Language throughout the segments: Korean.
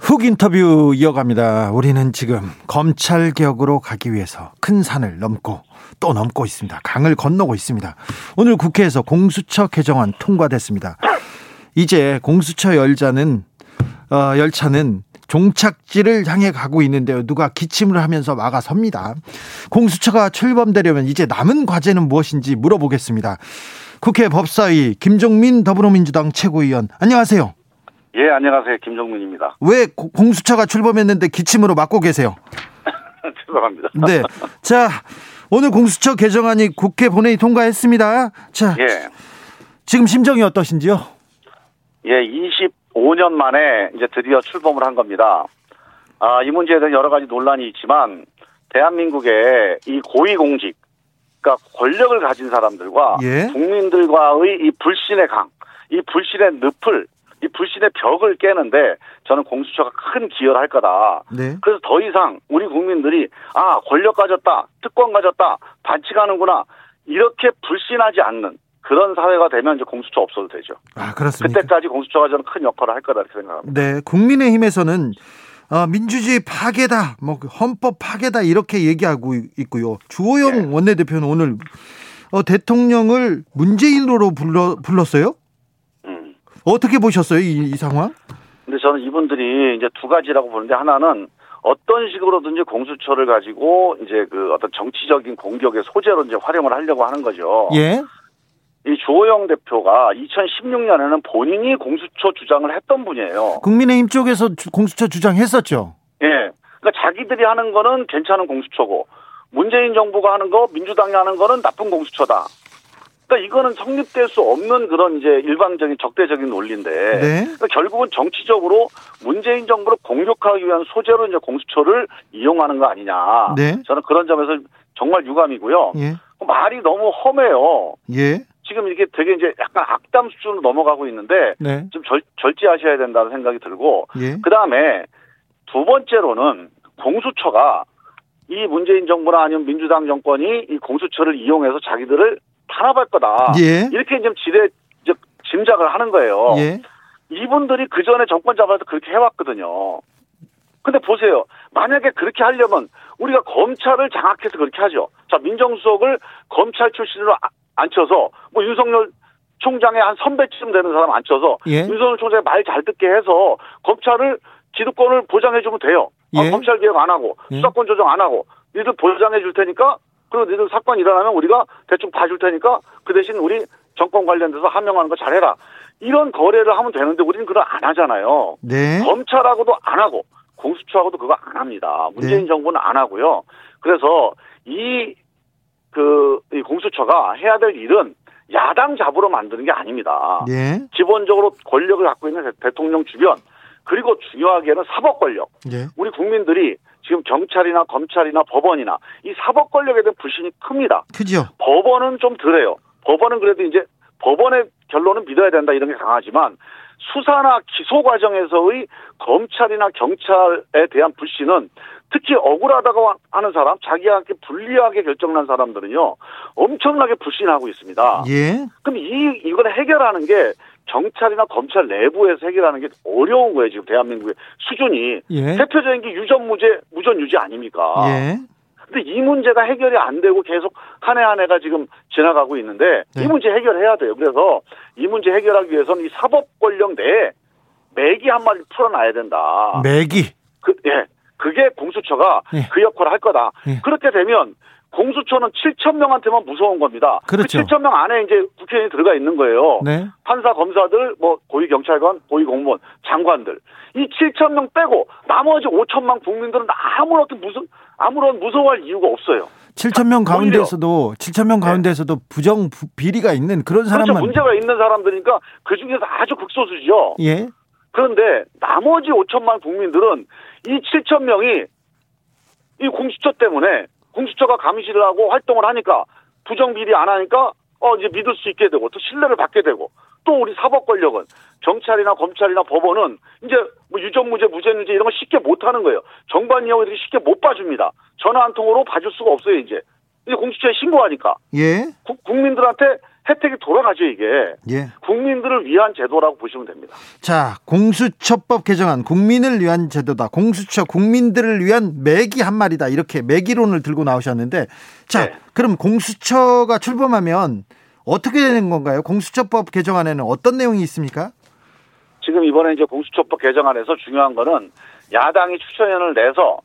훅 인터뷰 이어갑니다. 우리는 지금 검찰 개혁으로 가기 위해서 큰 산을 넘고 또 넘고 있습니다. 강을 건너고 있습니다. 오늘 국회에서 공수처 개정안 통과됐습니다. 이제 공수처 열자는 어, 열차는 종착지를 향해 가고 있는데요. 누가 기침을 하면서 막아섭니다. 공수처가 출범되려면 이제 남은 과제는 무엇인지 물어보겠습니다. 국회 법사위 김종민 더불어민주당 최고위원 안녕하세요. 예, 안녕하세요. 김정민입니다. 왜 고- 공수처가 출범했는데 기침으로 막고 계세요? 죄송합니다. 네. 자, 오늘 공수처 개정안이 국회 본회의 통과했습니다. 자, 예. 지금 심정이 어떠신지요? 예, 25년 만에 이제 드디어 출범을 한 겁니다. 아, 이 문제에 대한 여러 가지 논란이 있지만, 대한민국의 이 고위공직, 그러니까 권력을 가진 사람들과 예. 국민들과의 이 불신의 강, 이 불신의 늪을, 이 불신의 벽을 깨는데 저는 공수처가 큰 기여를 할 거다. 네. 그래서 더 이상 우리 국민들이 아 권력 가졌다 특권 가졌다 반칙하는구나 이렇게 불신하지 않는 그런 사회가 되면 이제 공수처 없어도 되죠. 아, 그렇습니까? 그때까지 공수처가 저는 큰 역할을 할 거다 이렇게 생각합니다. 네, 국민의힘에서는 어, 민주주의 파괴다, 뭐 헌법 파괴다 이렇게 얘기하고 있고요. 주호영 네. 원내대표는 오늘 어, 대통령을 문재인으로 불러 불렀어요. 음. 어떻게 보셨어요 이, 이 상황? 근데 저는 이분들이 이제 두 가지라고 보는데 하나는 어떤 식으로든지 공수처를 가지고 이제 그 어떤 정치적인 공격의 소재로 이제 활용을 하려고 하는 거죠. 예, 이 주호영 대표가 2016년에는 본인이 공수처 주장을 했던 분이에요. 국민의힘 쪽에서 주- 공수처 주장했었죠. 예. 그러니까 자기들이 하는 거는 괜찮은 공수처고 문재인 정부가 하는 거 민주당이 하는 거는 나쁜 공수처다. 그러니까 이거는 성립될 수 없는 그런 이제 일방적인 적대적인 논리인데 네. 그러니까 결국은 정치적으로 문재인 정부를 공격하기 위한 소재로 이제 공수처를 이용하는 거 아니냐. 네. 저는 그런 점에서 정말 유감이고요. 예, 말이 너무 험해요. 예, 지금 이게 되게 이제 약간 악담 수준으로 넘어가고 있는데 네, 좀 절, 절제하셔야 된다는 생각이 들고 예, 그 다음에 두 번째로는 공수처가 이 문재인 정부나 아니면 민주당 정권이 이 공수처를 이용해서 자기들을 탄압할 거다. 예. 이렇게 좀 지레 이제 짐작을 하는 거예요. 예, 이분들이 그 전에 정권 잡아서 그렇게 해왔거든요. 근데 보세요. 만약에 그렇게 하려면 우리가 검찰을 장악해서 그렇게 하죠. 자, 민정수석을 검찰 출신으로 아- 앉혀서 뭐 윤석열 총장의 한 선배쯤 되는 사람 앉혀서 예. 윤석열 총장이 말잘 듣게 해서 검찰을 기득권을 보장해주면 돼요. 아, 예. 검찰 개혁 안 하고 예. 수사권 조정 안 하고 니들 보장해 줄 테니까 그리고 니들 사건 일어나면 우리가 대충 봐줄 테니까 그 대신 우리 정권 관련돼서 하명하는 거 잘해라. 이런 거래를 하면 되는데 우리는 그걸 안 하잖아요. 네, 검찰하고도 안 하고 공수처하고도 그거 안 합니다. 문재인 네. 정부는 안 하고요. 그래서 이 그, 이 공수처가 해야 될 일은 야당 잡으러 만드는 게 아닙니다. 예, 기본적으로 권력을 갖고 있는 대- 대통령 주변 그리고 중요하게는 사법 권력. 예, 우리 국민들이 지금 경찰이나 검찰이나 법원이나 이 사법 권력에 대한 불신이 큽니다. 크죠. 법원은 좀 덜해요. 법원은 그래도 이제 법원의 결론은 믿어야 된다 이런 게 강하지만 수사나 기소 과정에서의 검찰이나 경찰에 대한 불신은 특히 억울하다고 하는 사람, 자기한테 불리하게 결정난 사람들은요, 엄청나게 불신하고 있습니다. 예, 그럼 이, 이걸 해결하는 게 경찰이나 검찰 내부에서 해결하는 게 어려운 거예요, 지금 대한민국의 수준이. 예, 대표적인 게 유전 무죄, 무전 유죄 아닙니까? 예, 근데 이 문제가 해결이 안 되고 계속 한 해 한 해가 지금 지나가고 있는데 네. 이 문제 해결해야 돼요. 그래서 이 문제 해결하기 위해서는 이 사법 권력 내에 맥이 한 마리 풀어놔야 된다. 매기. 그, 예. 그게 공수처가 네. 그 역할을 할 거다. 네. 그렇게 되면 공수처는 7천 명한테만 무서운 겁니다. 그렇죠. 그 7천 명 안에 이제 국회의원이 들어가 있는 거예요. 네, 판사, 검사들, 뭐 고위 경찰관, 고위 공무원, 장관들 이 7천 명 빼고 나머지 5천만 국민들은 아무런 무슨 아무런 무서워할 이유가 없어요. 7천 명 가운데서도 7천 명 네. 가운데서도 부정 부- 비리가 있는 그런 그렇죠. 사람만 문제가 있는 사람들이니까 그 중에서 아주 극소수죠. 예, 그런데 나머지 5천만 국민들은 이 7천 명이 이 공수처 때문에 공수처가 감시를 하고 활동을 하니까 부정 비리 안 하니까 어 이제 믿을 수 있게 되고 또 신뢰를 받게 되고 또 우리 사법 권력은 경찰이나 검찰이나 법원은 이제 뭐 유전무죄, 무죄무죄 이런 거 쉽게 못 하는 거예요. 정관 이용을 이렇게 쉽게 못 봐줍니다. 전화 한 통으로 봐줄 수가 없어요 이제. 이제 공수처에 신고하니까 예. 구- 국민들한테 혜택이 돌아가죠 이게. 예. 국민들을 위한 제도라고 보시면 됩니다. 자, 공수처법 개정안 국민을 위한 제도다. 공수처 국민들을 위한 매기 한 마리다. 이렇게 매기론을 들고 나오셨는데 자, 네. 그럼 공수처가 출범하면 어떻게 되는 건가요? 공수처법 개정안에는 어떤 내용이 있습니까? 지금 이번에 이제 공수처법 개정안에서 중요한 거는 야당이 추천위원을 내서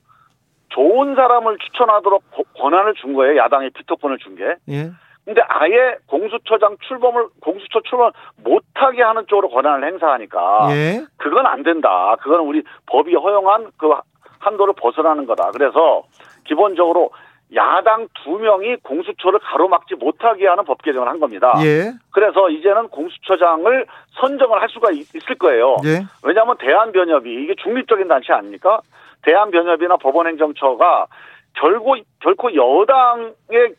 좋은 사람을 추천하도록 고- 권한을 준 거예요. 야당이 피터폰을 준 게. 예. 근데 아예 공수처장 출범을 공수처 출범 못하게 하는 쪽으로 권한을 행사하니까 예. 그건 안 된다. 그건 우리 법이 허용한 그 한도를 벗어나는 거다. 그래서 기본적으로 야당 두 명이 공수처를 가로막지 못하게 하는 법 개정을 한 겁니다. 예. 그래서 이제는 공수처장을 선정을 할 수가 있- 있을 거예요. 예. 왜냐하면 대한변협이 이게 중립적인 단체 아닙니까? 대한변협이나 법원행정처가 결국 결코 여당에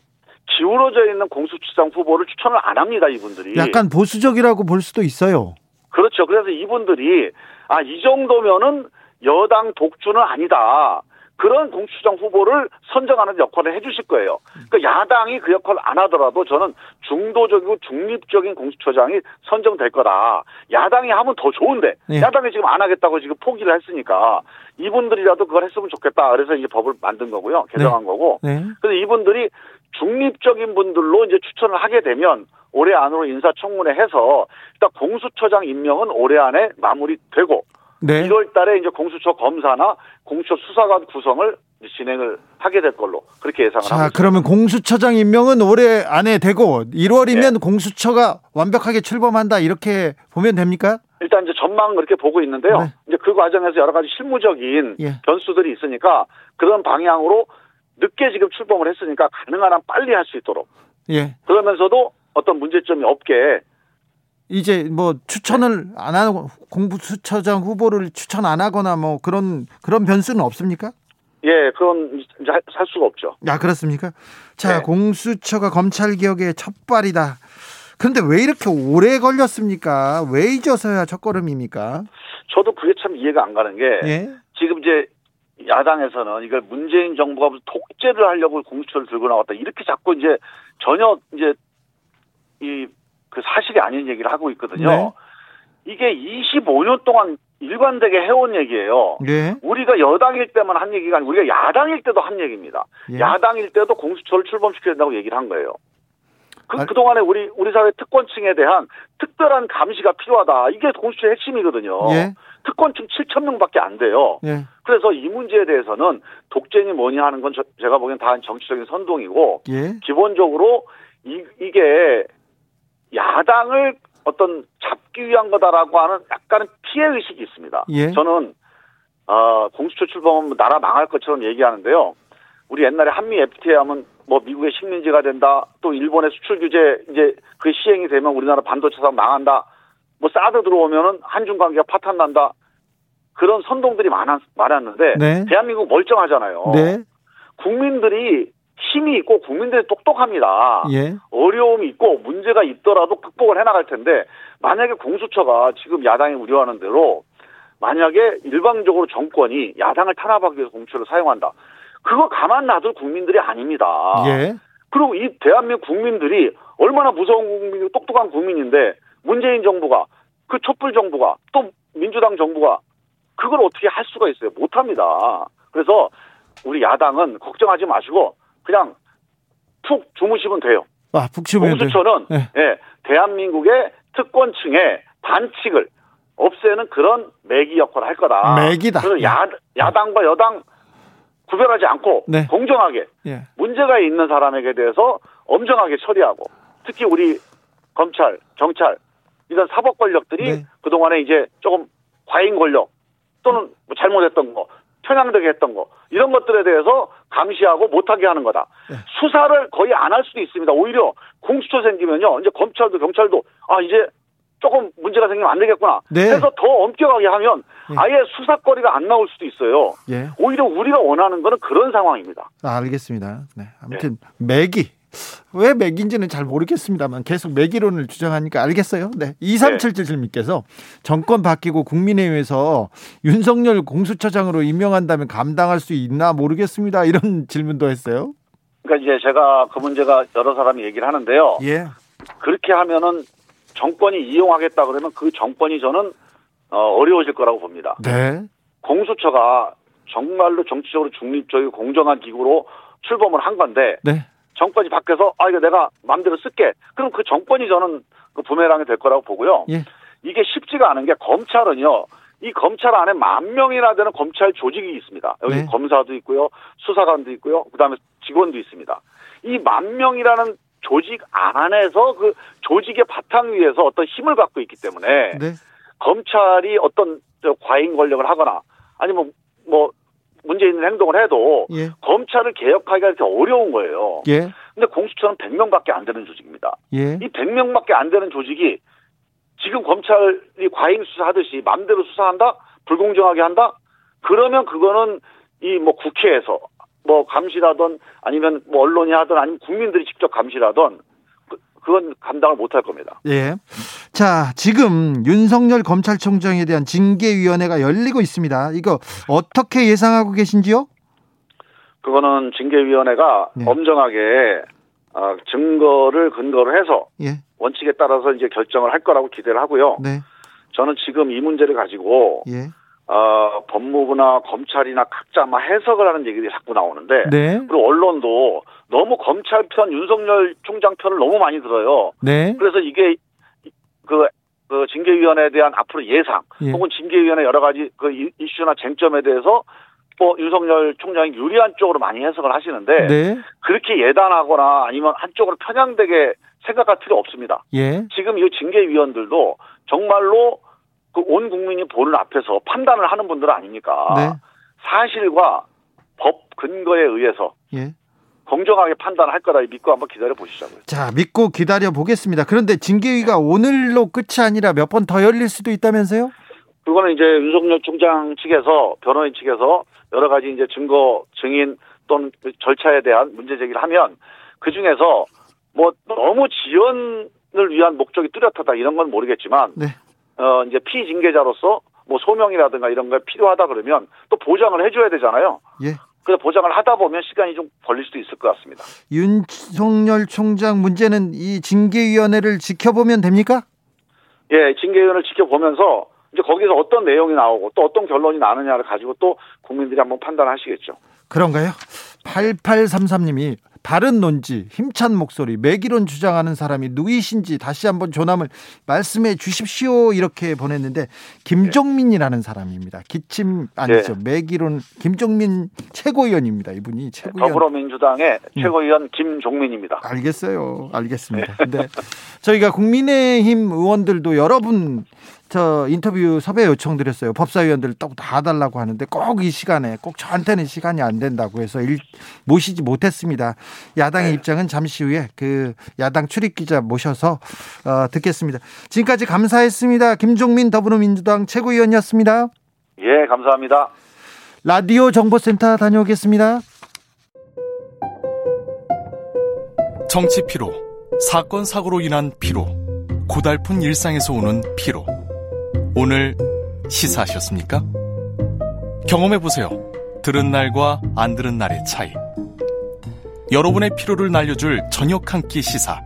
기울어져 있는 공수처장 후보를 추천을 안 합니다. 이분들이. 약간 보수적이라고 볼 수도 있어요. 그렇죠. 그래서 이분들이 아 이 정도면은 여당 독주는 아니다. 그런 공수처장 후보를 선정하는 역할을 해주실 거예요. 그러니까 야당이 그 역할을 안 하더라도 저는 중도적이고 중립적인 공수처장이 선정될 거다. 야당이 하면 더 좋은데 예. 야당이 지금 안 하겠다고 지금 포기를 했으니까 이분들이라도 그걸 했으면 좋겠다. 그래서 이제 법을 만든 거고요. 개정한 거고. 네. 그래서 이분들이 중립적인 분들로 이제 추천을 하게 되면 올해 안으로 인사청문회 해서 일단 공수처장 임명은 올해 안에 마무리되고 네. 1월 달에 이제 공수처 검사나 공수처 수사관 구성을 진행을 하게 될 걸로 그렇게 예상을 자, 있습니다. 그러면 공수처장 임명은 올해 안에 되고 1월이면 공수처가 완벽하게 출범한다 이렇게 보면 됩니까? 일단 이제 전망 그렇게 보고 있는데요. 네. 이제 그 과정에서 여러 가지 실무적인 예. 변수들이 있으니까 그런 방향으로 늦게 지금 출범을 했으니까 가능한 한 빨리 할 수 있도록 예. 그러면서도 어떤 문제점이 없게 이제 뭐 추천을 안 하고 공수처장 후보를 추천 안 하거나 뭐 그런 그런 변수는 없습니까? 예 그건 이제 할- 살 수가 없죠. 야 그렇습니까? 자 네. 공수처가 검찰 개혁의 첫발이다. 그런데 왜 이렇게 오래 걸렸습니까? 왜 잊어서야 첫걸음입니까? 저도 그게 참 이해가 안 가는 게 예, 지금 이제 야당에서는 이걸 문재인 정부가 무슨 독재를 하려고 공수처를 들고 나왔다 이렇게 자꾸 이제 전혀 이제 이 그 사실이 아닌 얘기를 하고 있거든요. 네. 이게 25년 동안 일관되게 해온 얘기예요. 예, 우리가 여당일 때만 한 얘기가 아니고 우리가 야당일 때도 한 얘기입니다. 예. 야당일 때도 공수처를 출범시켜야 된다고 얘기를 한 거예요. 그, 아- 그동안에 우리, 우리 사회 특권층에 대한 특별한 감시가 필요하다. 이게 공수처의 핵심이거든요. 예. 특권층 7천 명밖에 안 돼요. 예, 그래서 이 문제에 대해서는 독재니 뭐니 하는 건 저- 제가 보기엔 다 정치적인 선동이고 예, 기본적으로 이, 이게 야당을 어떤 잡기 위한 거다라고 하는 약간은 피해 의식이 있습니다. 예. 저는 어, 공수처 출범하면 나라 망할 것처럼 얘기하는데요. 우리 옛날에 한미 FTA 하면 뭐 미국의 식민지가 된다. 또 일본의 수출 규제 이제 그 시행이 되면 우리나라 반도체 사업 망한다. 뭐 사드 들어오면은 한중 관계가 파탄 난다. 그런 선동들이 많았, 많았는데 네. 대한민국 멀쩡하잖아요. 네, 국민들이 힘이 있고 국민들이 똑똑합니다. 예, 어려움이 있고 문제가 있더라도 극복을 해나갈 텐데 만약에 공수처가 지금 야당이 우려하는 대로 만약에 일방적으로 정권이 야당을 탄압하기 위해서 공수처를 사용한다. 그거 가만 놔둘 국민들이 아닙니다. 예, 그리고 이 대한민국 국민들이 얼마나 무서운 국민이고 똑똑한 국민인데 문재인 정부가 그 촛불 정부가 또 민주당 정부가 그걸 어떻게 할 수가 있어요? 못 합니다. 그래서 우리 야당은 걱정하지 마시고 그냥 푹 주무시면 돼요. 아, 북치면 공수처는 네. 예, 대한민국의 특권층의 반칙을 없애는 그런 매기 역할을 할 거다. 매기다. 그래서 예. 야, 야당과 여당 구별하지 않고 네. 공정하게 예, 문제가 있는 사람에게 대해서 엄정하게 처리하고 특히 우리 검찰, 경찰 이런 사법 권력들이 네. 그동안에 이제 조금 과잉 권력 또는 뭐 잘못했던 거 편향되게 했던 거 이런 것들에 대해서 감시하고 못하게 하는 거다. 네. 수사를 거의 안 할 수도 있습니다. 오히려 공수처 생기면요. 이제 검찰도 경찰도 아 이제 조금 문제가 생기면 안 되겠구나. 네. 해서 더 엄격하게 하면 예. 아예 수사거리가 안 나올 수도 있어요. 예. 오히려 우리가 원하는 거는 그런 상황입니다. 아, 알겠습니다. 네. 아무튼 매기 왜 맥인지는 잘 모르겠습니다만 계속 맥이론을 주장하니까 알겠어요. 네. 2377님께서 정권 바뀌고 국민의힘에서 윤석열 공수처장으로 임명한다면 감당할 수 있나 모르겠습니다. 이런 질문도 했어요. 그러니까 이제 제가 그 문제가 여러 사람이 얘기를 하는데요. 예. 그렇게 하면은 정권이 이용하겠다 그러면 그 정권이 저는 어, 어려워질 거라고 봅니다. 네. 공수처가 정말로 정치적으로 중립적이고 공정한 기구로 출범을 한 건데 네. 정권이 바뀌어서 아 이거 내가 마음대로 쓸게. 그럼 그 정권이 저는 그 부메랑이 될 거라고 보고요. 예. 이게 쉽지가 않은 게 검찰은요. 이 검찰 안에 만 명이나 되는 검찰 조직이 있습니다. 여기 네. 검사도 있고요, 수사관도 있고요, 그다음에 직원도 있습니다. 이 만 명이라는 조직 안에서 그 조직의 바탕 위에서 어떤 힘을 갖고 있기 때문에 네. 검찰이 어떤 저 과잉 권력을 하거나 아니면 뭐 문제 있는 행동을 해도 예. 검찰을 개혁하기가 이렇게 어려운 거예요. 예. 근데 공수처는 100명밖에 안 되는 조직입니다. 예. 이 100명밖에 안 되는 조직이 지금 검찰이 과잉 수사하듯이 맘대로 수사한다? 불공정하게 한다? 그러면 그거는 이 뭐 국회에서 뭐 감시라든 아니면 뭐 언론이 하든 아니면 국민들이 직접 감시라든 그- 그건 감당을 못할 겁니다. 예. 자, 지금 윤석열 검찰총장에 대한 징계위원회가 열리고 있습니다. 이거 어떻게 예상하고 계신지요? 그거는 징계위원회가 네. 엄정하게 어, 증거를 근거로 해서 예. 원칙에 따라서 이제 결정을 할 거라고 기대를 하고요. 네. 저는 지금 이 문제를 가지고 예. 어, 법무부나 검찰이나 각자 막 해석을 하는 얘기들이 자꾸 나오는데 네. 그리고 언론도 너무 검찰 편 윤석열 총장 편을 너무 많이 들어요. 네. 그래서 이게 그, 그 징계위원회에 대한 앞으로 예상 예. 혹은 징계위원회 여러 가지 그 이- 이슈나 쟁점에 대해서 뭐 윤석열 총장이 유리한 쪽으로 많이 해석을 하시는데 네. 그렇게 예단하거나 아니면 한쪽으로 편향되게 생각할 필요 없습니다. 예. 지금 이 징계위원들도 정말로 그 온 국민이 보는 앞에서 판단을 하는 분들 아닙니까? 네. 사실과 법 근거에 의해서 예. 공정하게 판단할 거다 믿고 한번 기다려 보시자고요. 자, 믿고 기다려 보겠습니다. 그런데 징계위가 오늘로 끝이 아니라 몇 번 더 열릴 수도 있다면서요? 그거는 이제 윤석열 총장 측에서 변호인 측에서 여러 가지 이제 증거 증인 또는 그 절차에 대한 문제 제기를 하면 그 중에서 뭐 너무 지연을 위한 목적이 뚜렷하다 이런 건 모르겠지만 네. 어 이제 피징계자로서 뭐 소명이라든가 이런 게 필요하다 그러면 또 보장을 해줘야 되잖아요. 예. 그래서 보장을 하다 보면 시간이 좀 걸릴 수도 있을 것 같습니다. 윤석열 총장 문제는 이 징계위원회를 지켜보면 됩니까? 예, 징계위원을 지켜보면서 이제 거기서 어떤 내용이 나오고 또 어떤 결론이 나느냐를 가지고 또 국민들이 한번 판단하시겠죠. 그런가요? 8833님이 바른 논지, 힘찬 목소리, 매기론 주장하는 사람이 누구이신지 다시 한번 조남을 말씀해 주십시오. 이렇게 보냈는데 김종민이라는 사람입니다. 기침 아니죠. 매기론 김종민 최고위원입니다. 이분이 최고위원. 더불어민주당의 음. 최고위원 김종민입니다. 알겠어요. 알겠습니다. 근데 저희가 국민의힘 의원들도 여러분 저 인터뷰 섭외 요청드렸어요. 법사위원들 또다 달라고 하는데 꼭 이 시간에 꼭 저한테는 시간이 안 된다고 해서 일, 모시지 못했습니다. 야당의 네. 입장은 잠시 후에 그 야당 출입 기자 모셔서 어, 듣겠습니다. 지금까지 감사했습니다. 김종민 더불어민주당 최고위원이었습니다. 예, 감사합니다. 라디오 정보센터 다녀오겠습니다. 정치 피로, 사건 사고로 인한 피로, 고달픈 일상에서 오는 피로. 오늘 시사하셨습니까? 경험해 보세요. 들은 날과 안 들은 날의 차이. 여러분의 피로를 날려줄 저녁 한 끼 시사.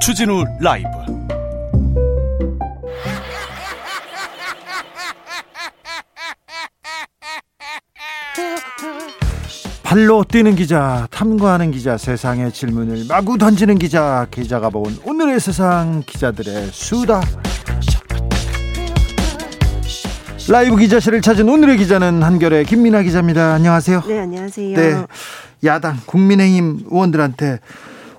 추진우 라이브. 발로 뛰는 기자, 탐구하는 기자, 세상의 질문을 마구 던지는 기자, 기자가 본 오늘의 세상 기자들의 수다. 라이브 기자실을 찾은 오늘의 기자는 한결의 김민아 기자입니다. 안녕하세요. 네, 안녕하세요. 네, 야당 국민의힘 의원들한테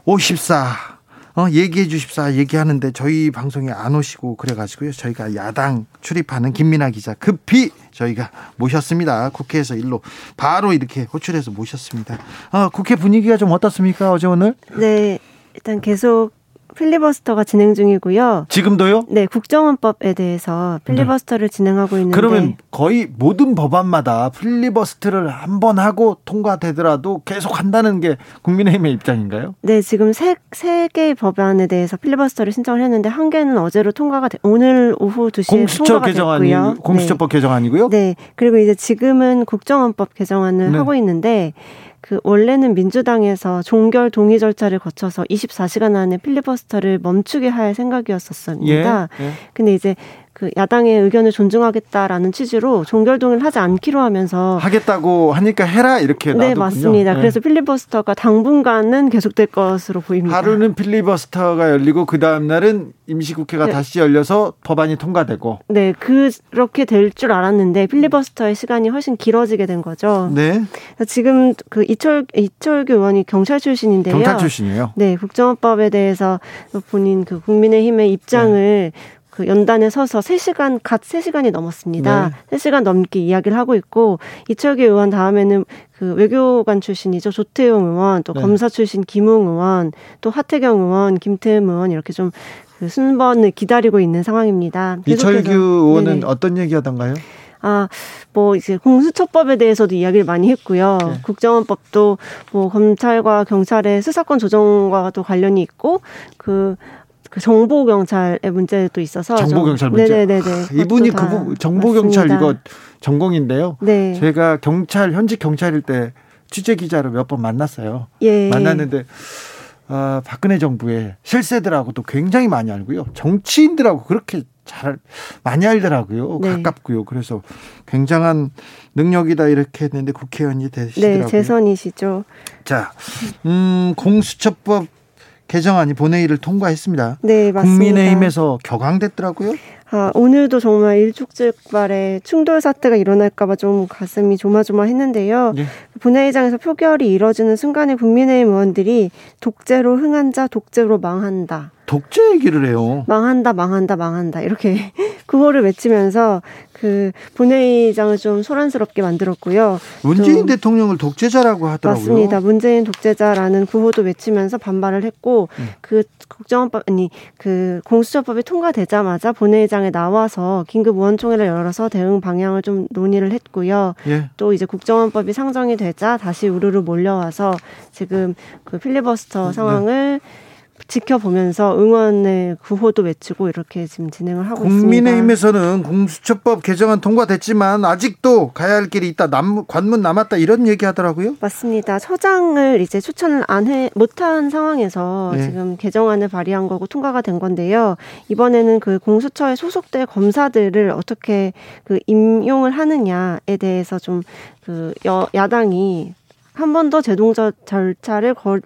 54 어, 얘기해 주십사 얘기하는데 저희 방송에 안 오시고 그래가지고요 저희가 야당 출입하는 김민아 기자 급히 저희가 모셨습니다 국회에서 일로 바로 이렇게 호출해서 모셨습니다 어, 국회 분위기가 좀 어떻습니까 어제 오늘 네, 일단 계속 필리버스터가 진행 중이고요. 지금도요? 네, 국정원법에 대해서 필리버스터를 네. 진행하고 있는데 그러면 거의 모든 법안마다 필리버스터를 한 번 하고 통과되더라도 계속 한다는 게 국민의힘의 입장인가요? 네, 지금 세, 세 개의 법안에 대해서 필리버스터를 신청을 했는데 한 개는 어제로 통과가 돼, 오늘 오후 2시에 공수처 통과가 개정안이 됐고요. 공수처법 네. 개정안이고요? 네. 그리고 이제 지금은 국정원법 개정안을 네. 하고 있는데 그 원래는 민주당에서 종결 동의 절차를 거쳐서 24시간 안에 필리버스터를 멈추게 할 생각이었었습니다. 예, 예. 근데 이제 그 야당의 의견을 존중하겠다라는 취지로 종결 동의를 하지 않기로 하면서 하겠다고 하니까 해라 이렇게 놔뒀군요. 네 맞습니다. 네. 그래서 필리버스터가 당분간은 계속될 것으로 보입니다. 하루는 필리버스터가 열리고 그 다음 날은 임시국회가 네. 다시 열려서 법안이 통과되고. 네 그렇게 될 줄 알았는데 필리버스터의 시간이 훨씬 길어지게 된 거죠. 네. 지금 그 이철 이철규 의원이 경찰 출신인데요. 경찰 출신이에요. 네, 국정원법에 대해서 본인 그 국민의힘의 입장을 네. 그 연단에 서서 3시간, 갓 3시간이 넘었습니다. 네. 3시간 넘게 이야기를 하고 있고, 이철규 의원 다음에는 그 외교관 출신이죠. 조태용 의원, 또 네. 검사 출신 김웅 의원, 또 하태경 의원, 김태흠 의원, 이렇게 좀 그 순번을 기다리고 있는 상황입니다. 이철규 계속해서- 의원은 네네. 어떤 얘기하던가요? 아, 뭐 이제 공수처법에 대해서도 이야기를 많이 했고요. 네. 국정원법도 뭐 검찰과 경찰의 수사권 조정과도 관련이 있고 그, 그 정보 경찰의 문제도 있어서 좀- 정보 경찰 문제. 네네네네. 아, 이분이 그 정보 경찰. 이거 전공인데요. 네. 제가 경찰 현직 경찰일 때 취재 기자를 몇번 만났어요. 예. 만났는데 아, 박근혜 정부의 실세들하고도 굉장히 많이 알고요. 정치인들하고 그렇게 잘 많이 알더라고요. 네. 가깝고요. 그래서 굉장한 능력이다 이렇게 했는데 국회의원이 되시더라고요. 네, 재선이시죠. 자, 음, 공수처법 개정안이 본회의를 통과했습니다. 네, 맞습니다. 국민의힘에서 격앙됐더라고요. 아, 오늘도 정말 일촉즉발의 충돌 사태가 일어날까봐 좀 가슴이 조마조마했는데요. 예. 본회의장에서 표결이 이뤄지는 순간에 국민의힘 의원들이 독재로 흥한 자 독재로 망한다. 독재 얘기를 해요. 망한다, 망한다, 망한다. 이렇게 구호를 외치면서 그 본회의장을 좀 소란스럽게 만들었고요. 문재인 좀- 대통령을 독재자라고 하더라고요. 맞습니다. 문재인 독재자라는 구호도 외치면서 반발을 했고 음. 그 국정원법 아니 그 공수처법이 통과되자마자 본회의장에 나와서 긴급 의원총회를 열어서 대응 방향을 좀 논의를 했고요. 예. 또 이제 국정원법이 상정이 되자 다시 우르르 몰려와서 지금 그 네. 필리버스터 상황을 지켜보면서 응원의 구호도 외치고 이렇게 지금 진행을 하고 있습니다. 국민의힘에서는 공수처법 개정안 통과됐지만 아직도 가야 할 길이 있다. 남, 관문 남았다. 이런 얘기 하더라고요. 맞습니다. 처장을 이제 추천을 안 해, 못한 상황에서 네. 지금 개정안을 발의한 거고 통과가 된 건데요. 이번에는 그 공수처에 소속된 검사들을 어떻게 그 임용을 하느냐에 대해서 좀그 야당이 한 번 더 제동 저- 절차를 걸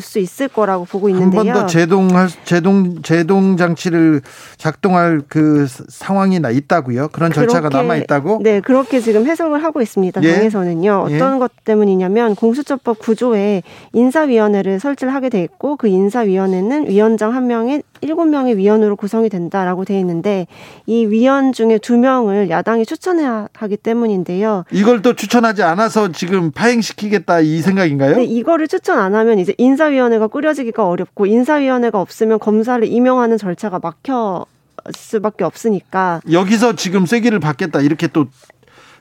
수 있을 거라고 보고 한 있는데요. 번더 제동할 제동 제동 장치를 작동할 그 사- 상황이 나 있다고요. 그런 절차가 그렇게- 남아 있다고. 네, 그렇게 지금 해석을 하고 있습니다. 예. 당에서는요. 예. 어떤 것 때문이냐면 공수처법 구조에 인사위원회를 설치를 하게 돼 있고 그 인사위원회는 위원장 한 명에 일곱 명의 위원으로 구성이 된다라고 돼 있는데 이 위원 중에 두 명을 야당이 추천해야 하기 때문인데요. 이걸 또 추천하지 않아서 지금 파행시키겠다 이 생각인가요? 근데 이거를 추천 안 하면 이제 인사위원회가 꾸려지기가 어렵고 인사위원회가 없으면 검사를 임용하는 절차가 막혀 수밖에 없으니까 여기서 지금 세기를 받겠다 이렇게 또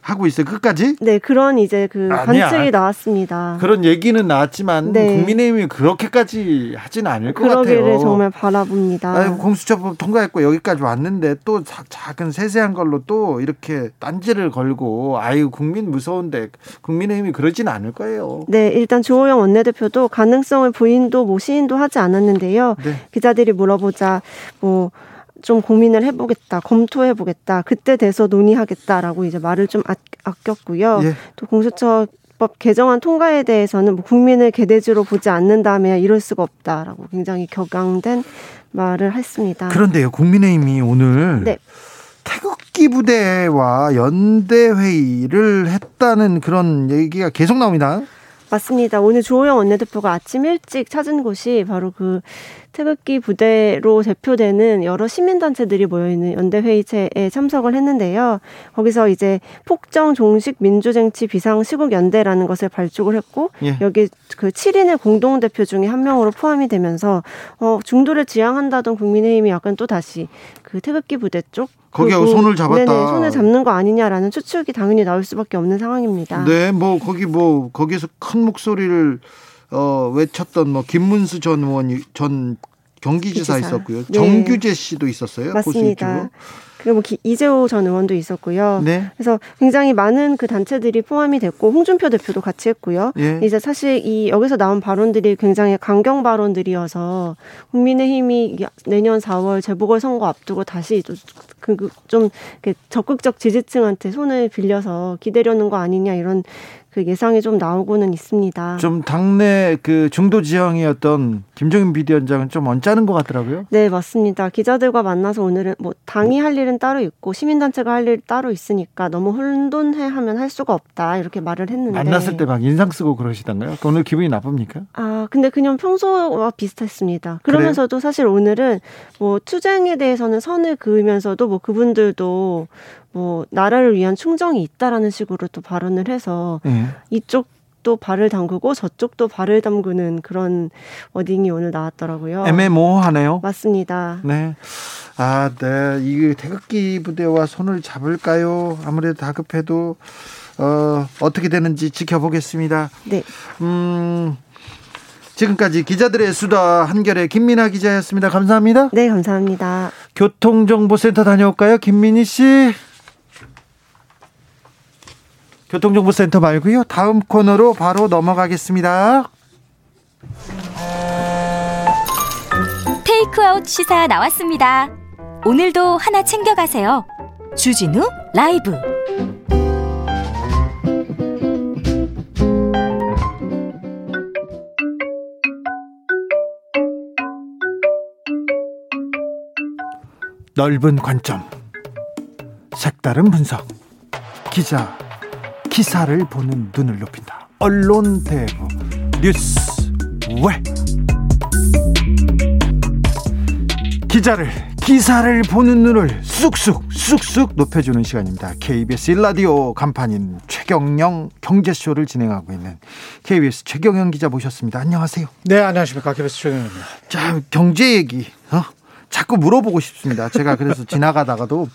하고 있어요. 끝까지 네 그런 이제 그 아니야. 관측이 나왔습니다. 그런 얘기는 나왔지만 네. 국민의힘이 그렇게까지 하진 않을 것 그러기를 같아요. 정말 바라봅니다. 아유, 공수처법 통과했고 여기까지 왔는데 또 자- 작은 세세한 걸로 또 이렇게 딴지를 걸고 아유 국민 무서운데 국민의힘이 그러진 않을 거예요. 네, 일단 주호영 원내대표도 가능성을 부인도 뭐 시인도 하지 않았는데요. 네. 기자들이 물어보자 뭐 좀 고민을 해보겠다, 검토해보겠다, 그때 돼서 논의하겠다라고 이제 말을 좀 아, 아꼈고요. 예. 또 공수처 법 개정안 통과에 대해서는 뭐 국민을 개돼지로 보지 않는다면 이럴 수가 없다라고 굉장히 격앙된 말을 했습니다. 그런데요, 국민의힘이 오늘 네. 태극기 부대와 연대 회의를 했다는 그런 얘기가 계속 나옵니다. 맞습니다. 오늘 조호영 원내대표가 아침 일찍 찾은 곳이 바로 그 태극기 부대로 대표되는 여러 시민단체들이 모여있는 연대회의체에 참석을 했는데요. 거기서 이제 폭정 종식 민주쟁취 비상시국연대라는 것을 발족을 했고 예. 여기 그 7인의 공동대표 중에 한 명으로 포함이 되면서 어, 중도를 지향한다던 국민의힘이 약간 또 다시 그 태극기 부대 쪽 거기하고 손을 잡았다. 네네, 손을 잡는 거 아니냐라는 추측이 당연히 나올 수밖에 없는 상황입니다. 네, 뭐 거기 뭐 거기서 큰 목소리를 어, 외쳤던 뭐 김문수 전 의원 전 경기지사, 기지사. 있었고요. 네. 정규재 씨도 있었어요. 맞습니다. 그리고 뭐 이재호 전 의원도 있었고요. 네. 그래서 굉장히 많은 그 단체들이 포함이 됐고 홍준표 대표도 같이 했고요. 예. 이제 사실 이 여기서 나온 발언들이 굉장히 강경 발언들이어서 국민의힘이 내년 4월 재보궐 선거 앞두고 다시 그좀 그 적극적 지지층한테 손을 빌려서 기대려는 거 아니냐 이런 그 예상이 좀 나오고는 있습니다. 좀 당내 그 중도 지형이었던 김종인 비대위원장은 좀 언짢은 것 같더라고요. 네, 맞습니다. 기자들과 만나서 오늘은 뭐 당이 할 일은 따로 있고 시민단체가 할 일 따로 있으니까 너무 혼돈해 하면 할 수가 없다 이렇게 말을 했는데 만났을 때 막 인상 쓰고 그러시던가요? 오늘 기분이 나쁩니까? 아, 근데 그냥 평소와 비슷했습니다. 그러면서도 그래요? 사실 오늘은 뭐 투쟁에 대해서는 선을 그으면서도 뭐 그분들도 뭐 나라를 위한 충정이 있다라는 식으로 또 발언을 해서 네. 이쪽 도 발을 담그고 저쪽도 발을 담그는 그런 워딩이 오늘 나왔더라고요. 애매모호하네요. 맞습니다. 네. 아, 네. 이 태극기 부대와 손을 잡을까요? 아무래도 다급해도 어, 어떻게 되는지 지켜보겠습니다. 네. 음. 지금까지 기자들의 수다 한결의 김민아 기자였습니다. 감사합니다. 네, 감사합니다. 교통정보센터 다녀올까요? 김민희 씨. 교통정보센터 말고요. 다음 코너로 바로 넘어가겠습니다. 테이크아웃 시사 나왔습니다. 오늘도 하나 챙겨가세요. 주진우 라이브. 넓은 관점, 색다른 분석, 기자 기사를 보는 눈을 높인다. 언론 대부 뉴스 왜 기자를 기사를 보는 눈을 쑥쑥 쑥쑥 높여주는 시간입니다. KBS 일라디오 간판인 최경영 경제쇼를 진행하고 있는 KBS 최경영 기자 모셨습니다. 안녕하세요. 네, 안녕하십니까. KBS 최경영입니다. 자, 경제 얘기 어? 자꾸 물어보고 싶습니다. 제가 그래서 지나가다가도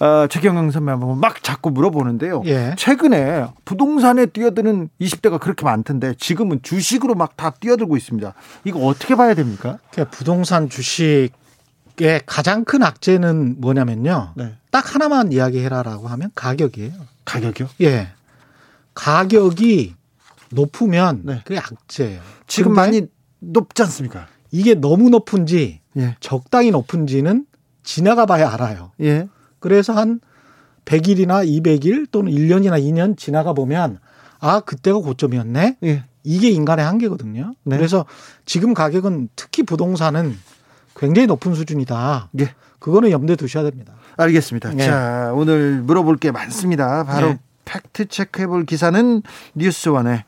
어, 최경영 선배 한번 막 자꾸 물어보는데요. 예. 최근에 부동산에 뛰어드는 20대가 그렇게 많던데 지금은 주식으로 막 다 뛰어들고 있습니다. 이거 어떻게 봐야 됩니까? 그러니까 부동산 주식의 가장 큰 악재는 뭐냐면요. 네. 딱 하나만 이야기해라라고 하면 가격이에요. 가격이요? 예. 가격이 높으면 네. 그게 악재예요. 지금 많이 높지 않습니까? 이게 너무 높은지 예. 적당히 높은지는 지나가 봐야 알아요. 예. 그래서 한 100일이나 200일 또는 1년이나 2년 지나가 보면 아, 그때가 고점이었네. 예. 이게 인간의 한계거든요. 네. 그래서 지금 가격은 특히 부동산은 굉장히 높은 수준이다. 예. 그거는 염두에 두셔야 됩니다. 알겠습니다. 네. 자, 오늘 물어볼 게 많습니다. 바로 네. 팩트 체크해 볼 기사는 뉴스원의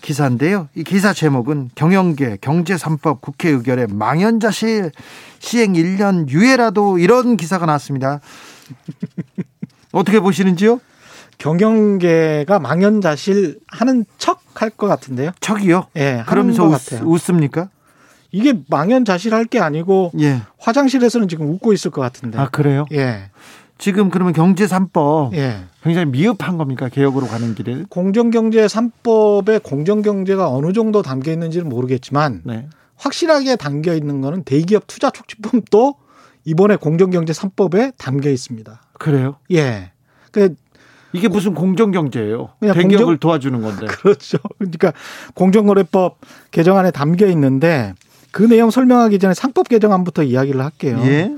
기사인데요. 이 기사 제목은 경영계 경제 3법 국회 의결에 망연자실 시행 1년 유예라도 이런 기사가 나왔습니다. 어떻게 보시는지요? 경영계가 망연자실 하는 척 할 것 같은데요. 척이요? 예. 네, 그러면서 웃, 웃습니까? 이게 망연자실 할 게 아니고 예. 화장실에서는 지금 웃고 있을 것 같은데. 아 그래요? 예. 지금 그러면 경제 3법 예. 굉장히 미흡한 겁니까? 개혁으로 가는 길에? 공정경제 3법에 공정경제가 어느 정도 담겨 있는지는 모르겠지만 네. 확실하게 담겨 있는 거는 대기업 투자 촉진법도 이번에 공정경제 3법에 담겨 있습니다. 그래요? 예. 그 이게 무슨 공정경제예요? 대기업을 공정... 도와주는 건데. 그렇죠. 그러니까 공정거래법 개정안에 담겨 있는데 그 내용 설명하기 전에 상법 개정안부터 이야기를 할게요. 예.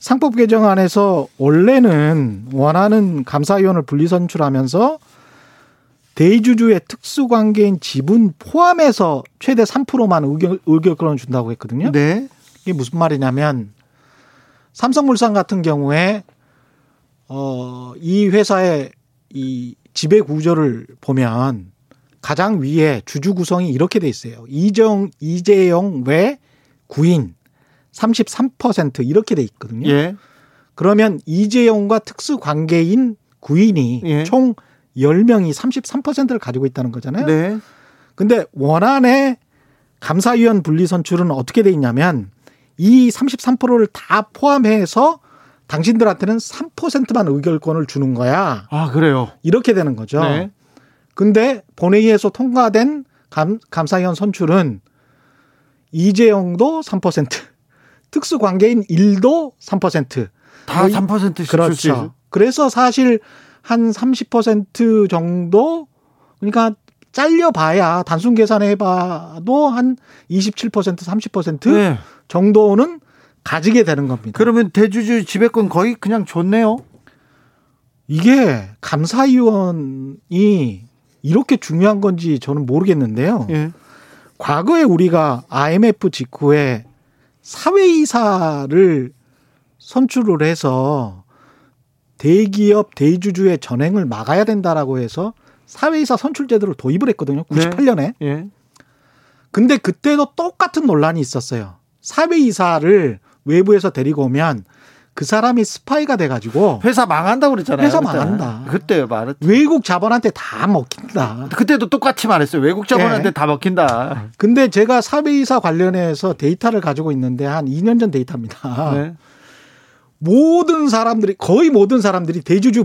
상법 개정안에서 원래는 원하는 감사위원을 분리 선출하면서 대주주의 특수관계인 지분 포함해서 최대 3%만 의결, 의결권을 준다고 했거든요. 네. 이게 무슨 말이냐면 삼성물산 같은 경우에 어, 이 회사의 이 지배 구조를 보면 가장 위에 주주 구성이 이렇게 돼 있어요. 이정 이재용 외 구인 33% 이렇게 돼 있거든요. 예. 그러면 이재용과 특수 관계인 구인이 예. 총 10명이 33%를 가지고 있다는 거잖아요. 네. 근데 원안의 감사위원 분리 선출은 어떻게 돼 있냐면 이 33%를 다 포함해서 당신들한테는 3%만 의결권을 주는 거야. 아, 그래요. 이렇게 되는 거죠. 네. 근데 본회의에서 통과된 감, 감사위원 선출은 이재용도 3%, 특수 관계인 1도 3%. 다 거의- 3%씩 그렇죠. 그래서 사실 한 30% 정도 그러니까 잘려봐야 단순 계산해봐도 한 27% 30% 네. 정도는 가지게 되는 겁니다. 그러면 대주주 지배권 거의 그냥 줬네요. 이게 감사위원이 이렇게 중요한 건지 저는 모르겠는데요. 예. 과거에 우리가 IMF 직후에 사회이사를 선출을 해서 대기업 대주주의 전행을 막아야 된다라고 해서 사회이사 선출 제도를 도입을 했거든요. 98년에. 예. 근데 그때도 똑같은 논란이 있었어요. 사회이사를 외부에서 데리고 오면 그 사람이 스파이가 돼가지고 회사 망한다고 그랬잖아요. 회사 그때. 망한다. 그때 말했. 외국 자본한테 다 먹힌다. 그때도 똑같이 말했어요. 외국 자본한테 예. 다 먹힌다. 근데 제가 사회이사 관련해서 데이터를 가지고 있는데 한 2년 전 데이터입니다. 네. 모든 사람들이 거의 모든 사람들이 대주주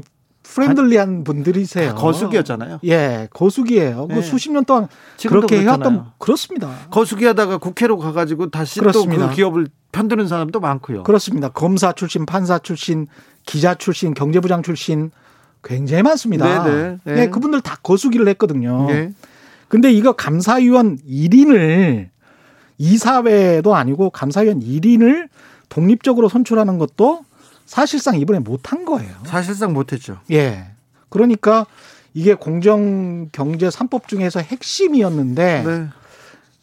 friendly한 분들이세요. 거수기였잖아요. 예, 거수기예요. 그 네. 수십 년 동안 그렇게 해왔던 그렇잖아요. 그렇습니다. 거수기하다가 국회로 가가지고 다시 또. 그 기업을 편드는 사람도 많고요. 그렇습니다. 검사 출신, 판사 출신, 기자 출신, 경제부장 출신 굉장히 많습니다. 네네. 네. 네, 그분들 다 거수기를 했거든요. 예. 근데 이거 감사위원 1인을 이사회도 아니고 감사위원 1인을 독립적으로 선출하는 것도 사실상 이번에 못한 거예요. 사실상 못했죠. 예. 그러니까 이게 공정 경제 3법 중에서 핵심이었는데 네.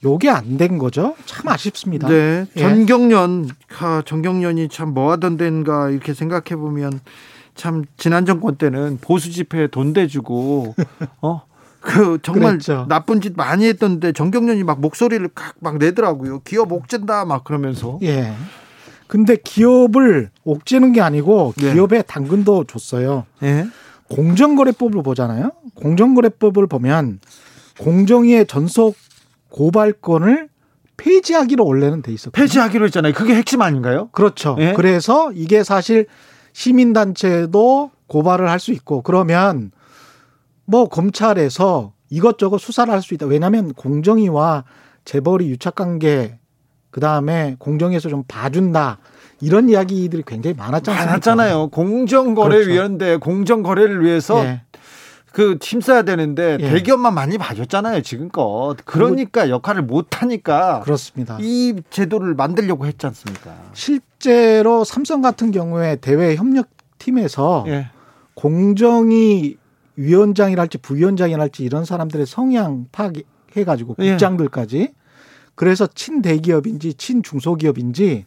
요게 안 된 거죠. 참 아쉽습니다. 네. 예. 전경련, 아, 전경련이 참 뭐 하던 데인가 이렇게 생각해 보면 참 지난 정권 때는 보수 집회에 돈 대주고 어. 그 정말 그랬죠. 나쁜 짓 많이 했던데 정경련이 막 목소리를 막, 막 내더라고요. 기업 옥죄다 막 그러면서. 예. 근데 기업을 옥죄는 게 아니고 예. 기업에 당근도 줬어요. 예. 공정거래법을 보잖아요. 공정거래법을 보면 공정위의 전속 고발권을 폐지하기로 원래는 돼 있었거든요. 폐지하기로 했잖아요. 그게 핵심 아닌가요? 그렇죠. 예? 그래서 이게 사실 시민단체도 고발을 할 수 있고 그러면 뭐 검찰에서 이것저것 수사를 할 수 있다. 왜냐하면 공정위와 재벌이 유착관계 그 다음에 공정에서 좀 봐준다 이런 이야기들이 굉장히 많았지 않습니까? 많았잖아요. 공정거래위원회 공정거래를 위해서 예. 그 힘써야 되는데 예. 대기업만 많이 봐줬잖아요. 지금껏. 그러니까 역할을 못 하니까 그렇습니다. 이 제도를 만들려고 했지 않습니까? 실제로 삼성 같은 경우에 대외 협력팀에서 예. 공정위 위원장이랄지 부위원장이랄지 이런 사람들의 성향 파악해 가지고 예. 국장들까지 그래서 친대기업인지 친중소기업인지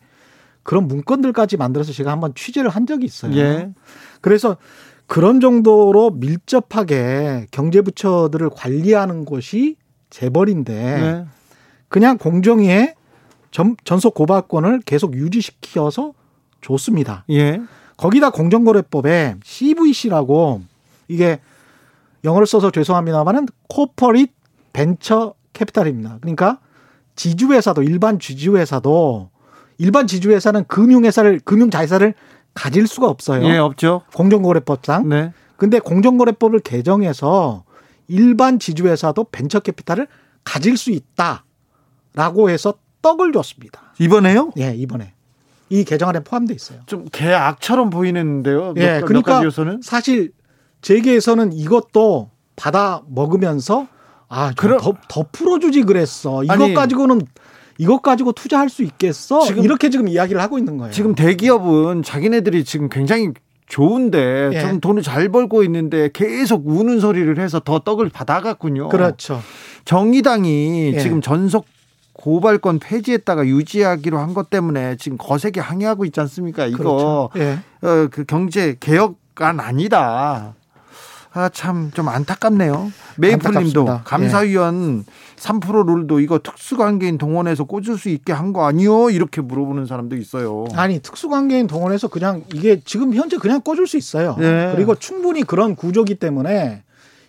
그런 문건들까지 만들어서 제가 한번 취재를 한 적이 있어요. 예. 그래서 그런 정도로 밀접하게 경제부처들을 관리하는 곳이 재벌인데 네. 그냥 공정위에 전, 전속 고발권을 계속 유지시켜서 줬습니다. 예. 거기다 공정거래법에 CVC라고 이게 영어를 써서 죄송합니다만은 코퍼릿 벤처 캐피탈입니다. 그러니까 지주회사도 일반 지주회사도 일반 지주회사는 금융회사를 금융자회사를 가질 수가 없어요. 예, 없죠. 공정거래법상. 네. 근데 공정거래법을 개정해서 일반 지주회사도 벤처 캐피탈을 가질 수 있다라고 해서 떡을 줬습니다. 이번에요? 예, 이번에 이 개정안에 포함돼 있어요. 좀 계악처럼 보이는데요. 몇, 예, 몇 그러니까 사실 재계에서는 이것도 받아 먹으면서 아, 좀 그럼- 더, 더 풀어주지 그랬어. 이것 아니, 가지고는 이것 가지고 투자할 수 있겠어. 지금- 이렇게 지금 이야기를 하고 있는 거예요. 지금 대기업은 자기네들이 지금 굉장히 좋은데 예. 좀 돈을 잘 벌고 있는데 계속 우는 소리를 해서 더 떡을 받아갔군요. 그렇죠. 정의당이 예. 지금 전속 고발권 폐지했다가 유지하기로 한 것 때문에 지금 거세게 항의하고 있지 않습니까? 이거 그렇죠. 예. 어, 그 경제 개혁안 아니다. 아, 참 좀 안타깝네요. 메이플 님도 감사위원 예. 3% 룰도 이거 특수관계인 동원해서 꽂을 수 있게 한 거 아니요? 이렇게 물어보는 사람도 있어요. 아니 특수관계인 동원해서 그냥 이게 지금 현재 그냥 꽂을 수 있어요. 예. 그리고 충분히 그런 구조기 때문에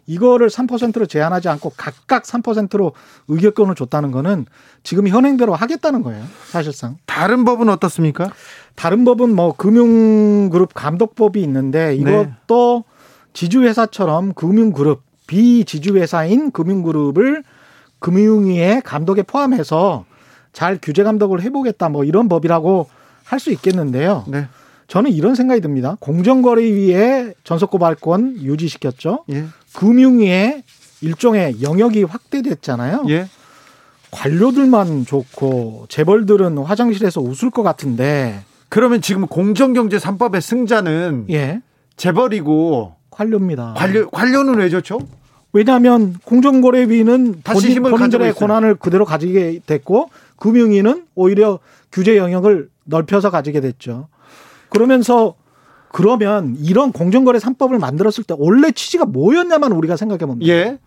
이거를 3%로 제한하지 않고 각각 3%로 의결권을 줬다는 거는 지금 현행대로 하겠다는 거예요. 사실상. 다른 법은 어떻습니까? 다른 법은 뭐 금융그룹 감독법이 있는데 이것도 네. 지주회사처럼 금융그룹 비지주회사인 금융그룹을 금융위의 감독에 포함해서 잘 규제 감독을 해보겠다 뭐 이런 법이라고 할 수 있겠는데요. 네. 저는 이런 생각이 듭니다. 공정거래위의 전속고발권 유지시켰죠. 예. 금융위의 일종의 영역이 확대됐잖아요. 예. 관료들만 좋고 재벌들은 화장실에서 웃을 것 같은데 그러면 지금 공정경제 3법의 승자는 예. 재벌이고 관료입니다. 관료 관료는 왜 좋죠? 왜냐하면 공정거래위는 다시 본인, 본인들의 권한을 그대로 가지게 됐고 금융위는 오히려 규제 영역을 넓혀서 가지게 됐죠. 그러면서 그러면 이런 공정거래 3법을 만들었을 때 원래 취지가 뭐였냐만 우리가 생각해 봅니다. 예.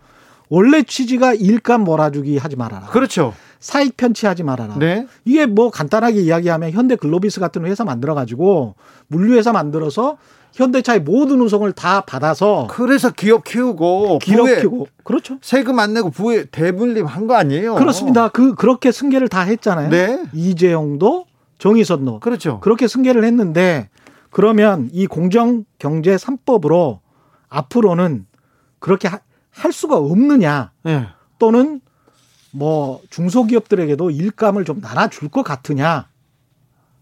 원래 취지가 일감 몰아주기 하지 말아라. 그렇죠. 사익 편취하지 말아라. 네. 이게 뭐 간단하게 이야기하면 현대 글로비스 같은 회사 만들어 가지고 물류회사 만들어서 현대차의 모든 우성을 다 받아서 그래서 기업 키우고 기업 키우고 그렇죠. 세금 안 내고 부에 대분림 한거 아니에요? 그렇습니다. 그 그렇게 승계를 다 했잖아요. 네. 이재용도 정의선도 그렇죠. 그렇게 승계를 했는데 그러면 이 공정 경제 3법으로 앞으로는 그렇게 할 수가 없느냐? 네. 또는 뭐 중소기업들에게도 일감을 좀 나눠줄 것 같으냐?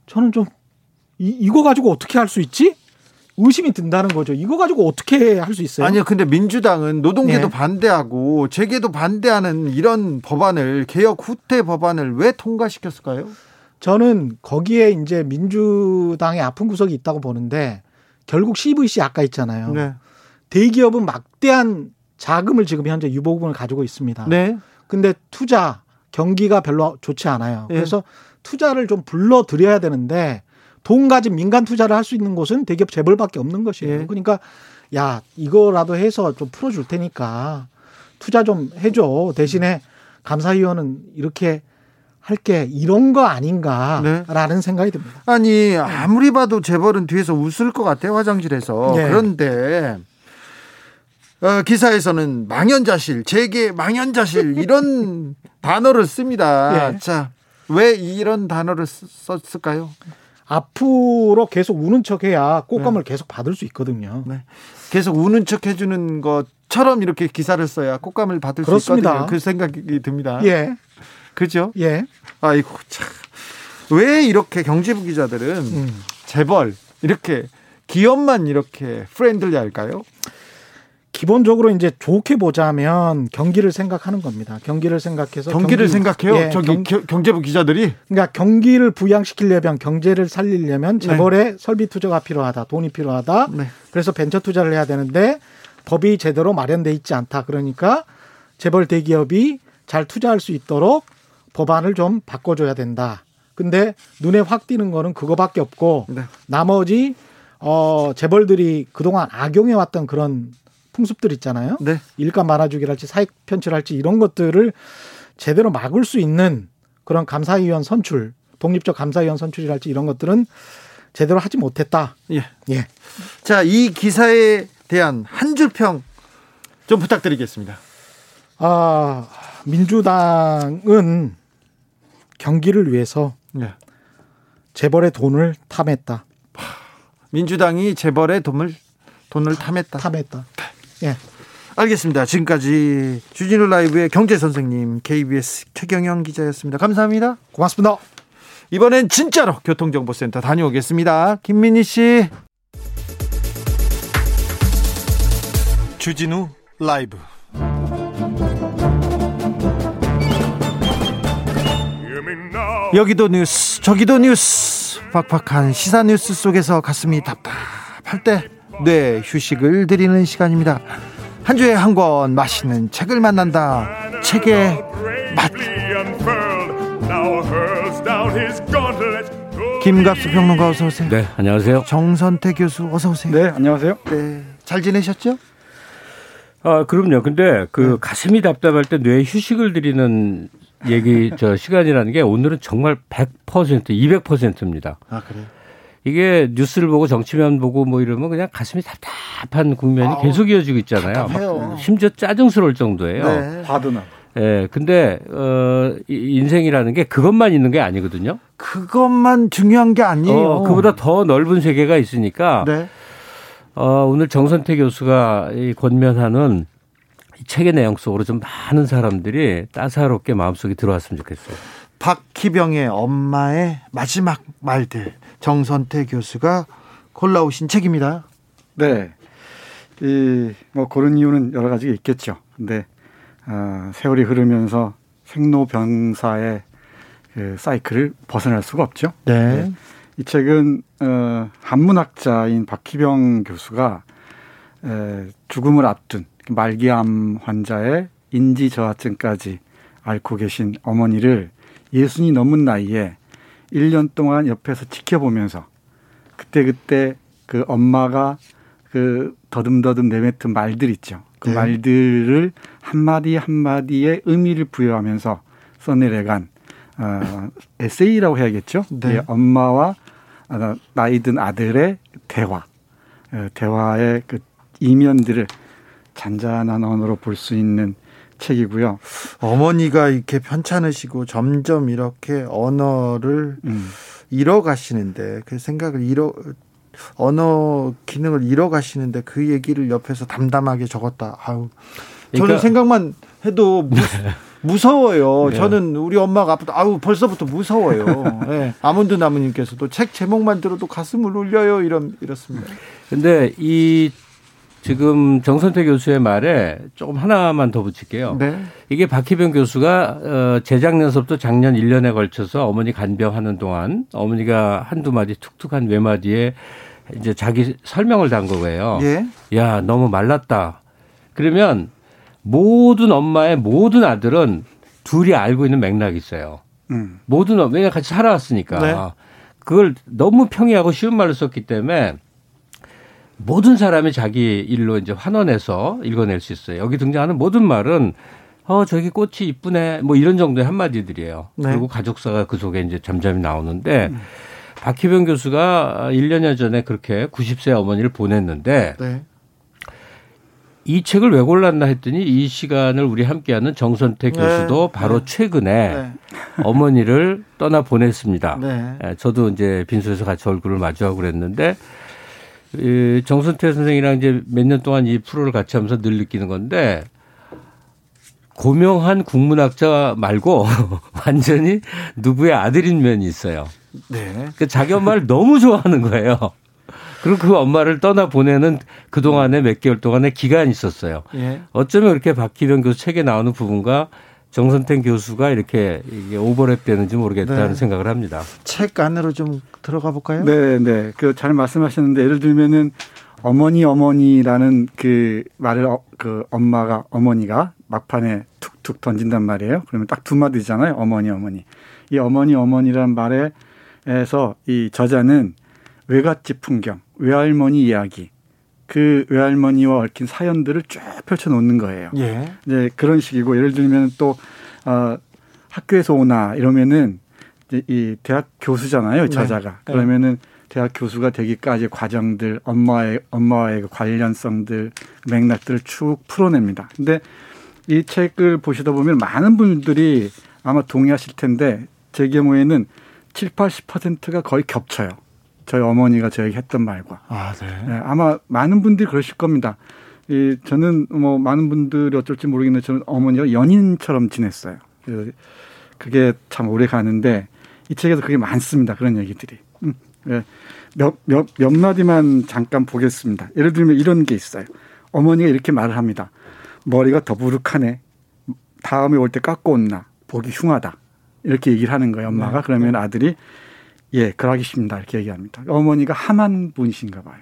저는 좀 이, 이거 가지고 어떻게 할 수 있지? 의심이 든다는 거죠. 이거 가지고 어떻게 할 수 있어요? 아니요. 근데 민주당은 노동계도 네. 반대하고 재계도 반대하는 이런 법안을 개혁 후퇴 법안을 왜 통과시켰을까요? 저는 거기에 이제 민주당의 아픈 구석이 있다고 보는데 결국 CVC 아까 있잖아요. 네. 대기업은 막대한 자금을 지금 현재 유보금을 가지고 있습니다. 네. 근데 투자 경기가 별로 좋지 않아요. 네. 그래서 투자를 좀 불러들여야 되는데 돈 가진 민간 투자를 할 수 있는 곳은 대기업 재벌밖에 없는 것이에요. 네. 그러니까 야 이거라도 해서 좀 풀어줄 테니까 투자 좀 해줘. 대신에 감사위원은 이렇게 할게 이런 거 아닌가라는 네. 생각이 듭니다. 아니 아무리 봐도 재벌은 뒤에서 웃을 것 같아요 화장실에서 네. 그런데 어, 기사에서는 망연자실 재계 망연자실 이런 단어를 씁니다. 네. 자왜 이런 단어를 썼을까요? 앞으로 계속 우는 척해야 꽃감을 네. 계속 받을 수 있거든요. 네. 계속 우는 척 해주는 것처럼 이렇게 기사를 써야 곶감을 받을 그렇습니다. 수 있거든요. 그 생각이 듭니다. 예. 그죠? 예. 아이고 참. 왜 이렇게 경제부 기자들은 음. 재벌 이렇게 기업만 이렇게 friendly 할까요? 기본적으로 이제 좋게 보자면 경기를 생각하는 겁니다. 경기를 생각해서 경기를 경기, 생각해요. 예, 저기 경, 경제부 기자들이 그러니까 경기를 부양시키려면 경제를 살리려면 네. 재벌의 네. 설비 투자가 필요하다, 돈이 필요하다. 네. 그래서 벤처 투자를 해야 되는데 법이 제대로 마련돼 있지 않다. 그러니까 재벌 대기업이 잘 투자할 수 있도록 법안을 좀 바꿔줘야 된다. 근데 눈에 확 띄는 거는 그거밖에 없고 네. 나머지 어 재벌들이 그동안 악용해 왔던 그런 풍습들 있잖아요. 네. 일감 말아주기랄지 사익 편취랄지 이런 것들을 제대로 막을 수 있는 그런 감사위원 선출, 독립적 감사위원 선출이랄지 이런 것들은 제대로 하지 못했다. 예. 예. 자, 이 기사에 대한 한 줄 평 좀 부탁드리겠습니다. 아, 민주당은 경기를 위해서 네. 재벌의 돈을 탐했다. 민주당이 재벌의 돈을 돈을 탐했다. 탐했다. 예. 알겠습니다. 지금까지 주진우 라이브의 경제 선생님 KBS 최경영 기자였습니다. 감사합니다. 고맙습니다. 이번엔 진짜로 교통정보센터 다녀오겠습니다. 김민희 씨. 주진우 라이브. 여기도 뉴스 저기도 뉴스 팍팍한 시사 뉴스 속에서 가슴이 답답할 때 네, 휴식을 드리는 시간입니다. 한 주에 한 권 맛있는 책을 만난다. 책의 맛. 김갑수 평론가 어서 오세요. 네, 안녕하세요. 정선태 교수 어서 오세요. 네, 안녕하세요. 네, 잘 지내셨죠? 아, 그럼요. 근데 그 네. 가슴이 답답할 때 뇌에 휴식을 드리는 얘기 저 시간이라는 게 오늘은 정말 100% 200%입니다. 아, 그래요? 이게 뉴스를 보고 정치면 보고 뭐 이러면 그냥 가슴이 답답한 국면이 아우, 계속 이어지고 있잖아요. 심지어 짜증스러울 정도예요. 네. 봐도나. 예, 네, 근데 어 인생이라는 게 그것만 있는 게 아니거든요. 그것만 중요한 게 아니에요. 어, 그보다 더 넓은 세계가 있으니까. 네. 어, 오늘 정선태 교수가 이 권면하는 이 책의 내용 속으로 좀 많은 사람들이 따사롭게 마음속에 들어왔으면 좋겠어요. 박희병의 엄마의 마지막 말들 정선태 교수가 골라오신 책입니다. 네. 이, 뭐, 그런 이유는 여러 가지가 있겠죠. 근데, 어, 세월이 흐르면서 생로병사의 그 사이클을 벗어날 수가 없죠. 네. 네. 이 책은, 어, 한문학자인 박희병 교수가 에, 죽음을 앞둔 말기암 환자의 인지 저하증까지 앓고 계신 어머니를 예순이 넘은 나이에 1년 동안 옆에서 지켜보면서 그때그때 그 엄마가 그 더듬더듬 내뱉은 말들 있죠. 그 네. 말들을 한마디 한마디의 의미를 부여하면서 써내려간 어, 에세이라고 해야겠죠. 네. 예, 엄마와 나이 든 아들의 대화, 어, 대화의 그 이면들을 잔잔한 언어로 볼 수 있는 책이고요. 어머니가 이렇게 편찮으시고 점점 이렇게 언어를 음. 잃어가시는데 그 생각을 잃어 언어 기능을 잃어가시는데 그 얘기를 옆에서 담담하게 적었다. 아우 저는 그러니까, 생각만 해도 무, 서워요 네. 저는 우리 엄마가 아프다. 아우 벌써부터 무서워요. 네. 아몬드 나무님께서도 책 제목만 들어도 가슴을 울려요. 이런 이렇습니다. 근데 이 지금 정선태 교수의 말에 조금 하나만 더 붙일게요. 네. 이게 박희병 교수가 어 재작년서부터 작년 1년에 걸쳐서 어머니 간병하는 동안 어머니가 한두 마디 툭툭한 외마디에 이제 자기 설명을 단 거예요. 예. 야, 너무 말랐다. 그러면 모든 엄마의 모든 아들은 둘이 알고 있는 맥락이 있어요. 음. 모든 왜냐 같이 살아왔으니까. 네. 그걸 너무 평이하고 쉬운 말로 썼기 때문에 모든 사람이 자기 일로 이제 환원해서 읽어낼 수 있어요. 여기 등장하는 모든 말은 어 저기 꽃이 이쁘네 뭐 이런 정도의 한마디들이에요. 네. 그리고 가족사가 그 속에 이제 잠잠히 나오는데 음. 박희병 교수가 1년여 전에 그렇게 90세 어머니를 보냈는데 네. 이 책을 왜 골랐나 했더니 이 시간을 우리 함께하는 정선택 네. 교수도 바로 네. 최근에 네. 어머니를 떠나 보냈습니다. 네. 예, 저도 이제 빈소에서 같이 얼굴을 마주하고 그랬는데 이 정선태 선생이랑 이제 몇 년 동안 이 프로를 같이 하면서 늘 느끼는 건데 고명한 국문학자 말고 완전히 누구의 아들인 면이 있어요. 네. 그 자기 엄마를 너무 좋아하는 거예요. 그리고 그 엄마를 떠나 보내는 그 동안에 몇 개월 동안의 기간이 있었어요. 예. 어쩌면 이렇게 박기병 교수 책에 나오는 부분과 정선택 교수가 이렇게 이게 오버랩 되는지 모르겠다는 네. 생각을 합니다. 책 안으로 좀 들어가 볼까요? 네, 네. 그 잘 말씀하셨는데 예를 들면은 어머니 어머니라는 그 말을 어, 그 엄마가 어머니가 막판에 툭툭 던진단 말이에요. 그러면 딱 두 마디잖아요. 어머니 어머니. 이 어머니 어머니란 말에서 이 저자는 외갓집 풍경, 외할머니 이야기, 그 외할머니와 얽힌 사연들을 쭉 펼쳐 놓는 거예요. 예. 이제 그런 식이고 예를 들면 또 어, 학교에서 오나 이러면은 이제 이 대학 교수잖아요, 저자가. 네. 그러면은 대학 교수가 되기까지 과정들, 엄마의 엄마와의 그 관련성들, 맥락들을 쭉 풀어냅니다. 근데 이 책을 보시다 보면 많은 분들이 아마 동의하실 텐데 제 경우에는 7, 80%가 거의 겹쳐요. 저희 어머니가 저에게 했던 말과. 아, 네. 네. 아마 많은 분들이 그러실 겁니다. 이 저는 뭐 많은 분들이 어쩔지 모르겠는데 저는 어머니가 연인처럼 지냈어요. 그게 참 오래 가는데 이 책에서 그게 많습니다. 그런 얘기들이. 음, 네. 몇, 몇, 몇 마디만 잠깐 보겠습니다. 예를 들면 이런 게 있어요. 어머니가 이렇게 말을 합니다. 머리가 더부룩하네. 다음에 올 때 깎고 온나. 보기 흉하다. 이렇게 얘기를 하는 거예요, 엄마가. 네. 그러면 아들이 예, 그러하겠습니다. 이렇게 얘기합니다. 어머니가 함한 분이신가 봐요.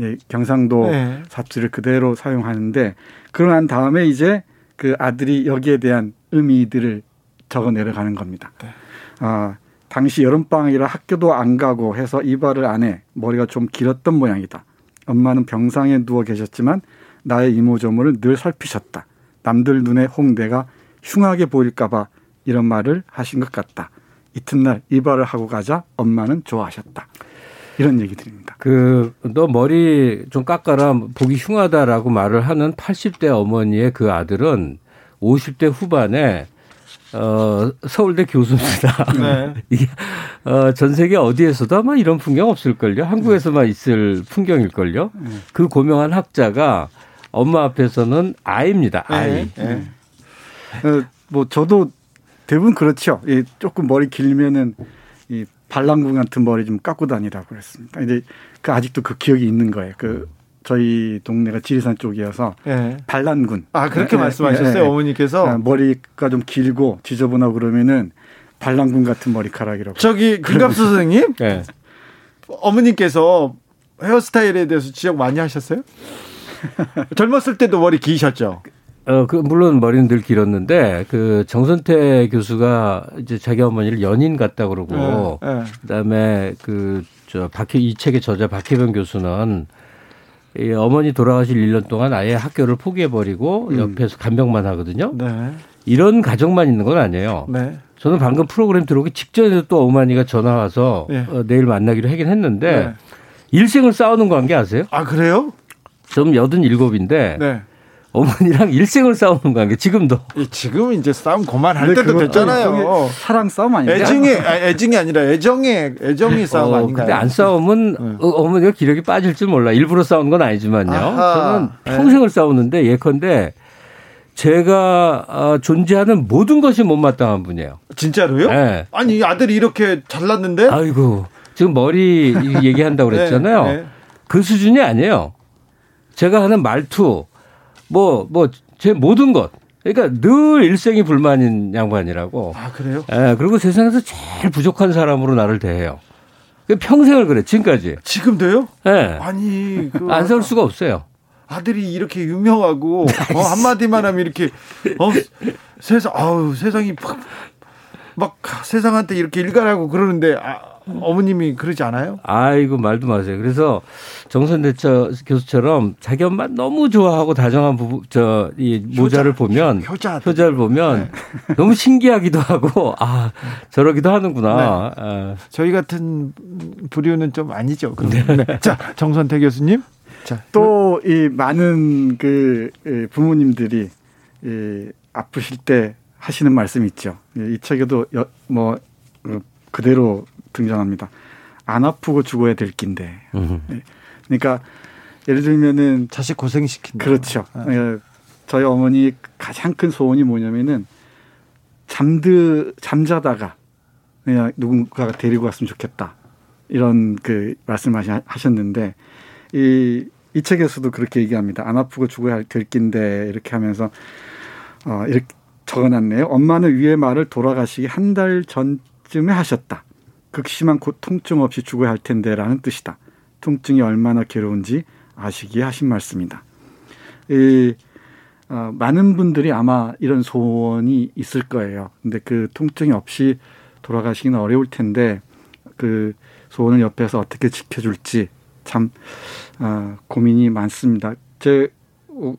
예, 경상도 네. 사투리를 그대로 사용하는데 그러난 다음에 이제 그 아들이 여기에 대한 의미들을 적어 내려가는 겁니다. 네. 아, 당시 여름방학이라 학교도 안 가고 해서 이발을 안 해. 머리가 좀 길었던 모양이다. 엄마는 병상에 누워 계셨지만 나의 이모저모를 늘 살피셨다. 남들 눈에 홍대가 흉하게 보일까봐 이런 말을 하신 것 같다. 이튿날 이발을 하고 가자 엄마는 좋아하셨다. 이런 얘기 드립니다. 그, 너 머리 좀 깎아라, 보기 흉하다라고 말을 하는 80대 어머니의 그 아들은 50대 후반에 어, 서울대 교수입니다. 네. 이게, 어, 전 세계 어디에서도 아마 이런 풍경 없을걸요? 한국에서만 있을 풍경일걸요? 네. 그 고명한 학자가 엄마 앞에서는 아이입니다. 네. 아이. 네. 네. 어, 뭐, 저도 대부분 그렇죠. 이 조금 머리 길면은 이 발랑군 같은 머리 좀 깎고 다니라고 그랬습니다. 이제 그 아직도 그 기억이 있는 거예요. 그 저희 동네가 지리산 쪽이어서 네. 반란군. 아 그렇게 네, 말씀하셨어요 네, 어머니께서 아, 머리가 좀 길고 지저분하고 그러면은 반란군 같은 머리카락이라고. 저기 김갑수 선생님, 네. 어머님께서 헤어스타일에 대해서 지적 많이 하셨어요? 젊었을 때도 머리 기셨죠? 어, 그, 물론 머리는 늘 길었는데, 그, 정선태 교수가 이제 자기 어머니를 연인 같다 그러고, 네, 네. 그 다음에 그, 저, 박희, 이 책의 저자 박혜변 교수는 이 어머니 돌아가실 1년 동안 아예 학교를 포기해버리고 음. 옆에서 간병만 하거든요. 네. 이런 가정만 있는 건 아니에요. 네. 저는 방금 프로그램 들어오기 직전에 또 어머니가 전화 와서 네. 어, 내일 만나기로 하긴 했는데, 네. 일생을 싸우는 관계 아세요? 아, 그래요? 좀 여든 일곱인데, 네. 어머니랑 일생을 싸우는 관계 지금도. 지금 이제 싸움 그만할 때도 됐잖아요. 사랑 싸움 아니에요? 애증이 애증이 아니라 애정의 애정이 싸움 어, 아닌가요? 근데 안 싸우면 네. 어, 어머니가 기력이 빠질 줄 몰라. 일부러 싸우는 건 아니지만요. 아하. 저는 네. 평생을 네. 싸우는데 예컨대 제가 어, 존재하는 모든 것이 못마땅한 분이에요. 진짜로요? 네. 아니 아들이 이렇게 잘났는데? 아이고 지금 머리 얘기한다고 그랬잖아요. 네, 네. 그 수준이 아니에요. 제가 하는 말투 뭐, 뭐, 제 모든 것. 그러니까 늘 일생이 불만인 양반이라고. 아, 그래요? 예, 그리고 세상에서 제일 부족한 사람으로 나를 대해요. 평생을 그래, 지금까지. 지금도요? 예. 네. 아니, 그. 안살 수가 없어요. 아들이 이렇게 유명하고, 어, 한마디만 하면 이렇게, 어, 세상, 아우, 세상이 막, 막 세상한테 이렇게 일가라고 그러는데, 아, 어머님이 그러지 않아요? 아이고 말도 마세요. 그래서 정선대 교수처럼 자기 엄마 너무 좋아하고 다정한 부부 저 이 모자를 보면 효자 효자를 보면 네. 너무 신기하기도 하고 아 저러기도 하는구나. 네. 아. 저희 같은 부류는 좀 아니죠. 네. 네. 자 정선태 교수님. 또 이 많은 그 부모님들이 이 아프실 때 하시는 말씀 있죠. 이 책에도 뭐 어, 그대로 등장합니다. 안 아프고 죽어야 될 낀데. 네. 그러니까 예를 들면은 자식 고생 시킨다. 그렇죠. 네. 저희 어머니 가장 큰 소원이 뭐냐면은 잠드 잠자다가 그냥 누군가가 데리고 왔으면 좋겠다. 이런 그 말씀하셨는데 이, 이 책에서도 그렇게 얘기합니다. 안 아프고 죽어야 될 낀데 이렇게 하면서 어, 이렇게 적어놨네요. 엄마는 위의 말을 돌아가시기 한 달 전쯤에 하셨다. 극심한 고통증 없이 죽어야 할 텐데라는 뜻이다. 통증이 얼마나 괴로운지 아시기에 하신 말씀이다. 이, 어, 많은 분들이 아마 이런 소원이 있을 거예요. 근데 그 통증이 없이 돌아가시기는 어려울 텐데 그 소원을 옆에서 어떻게 지켜줄지 참 어, 고민이 많습니다. 제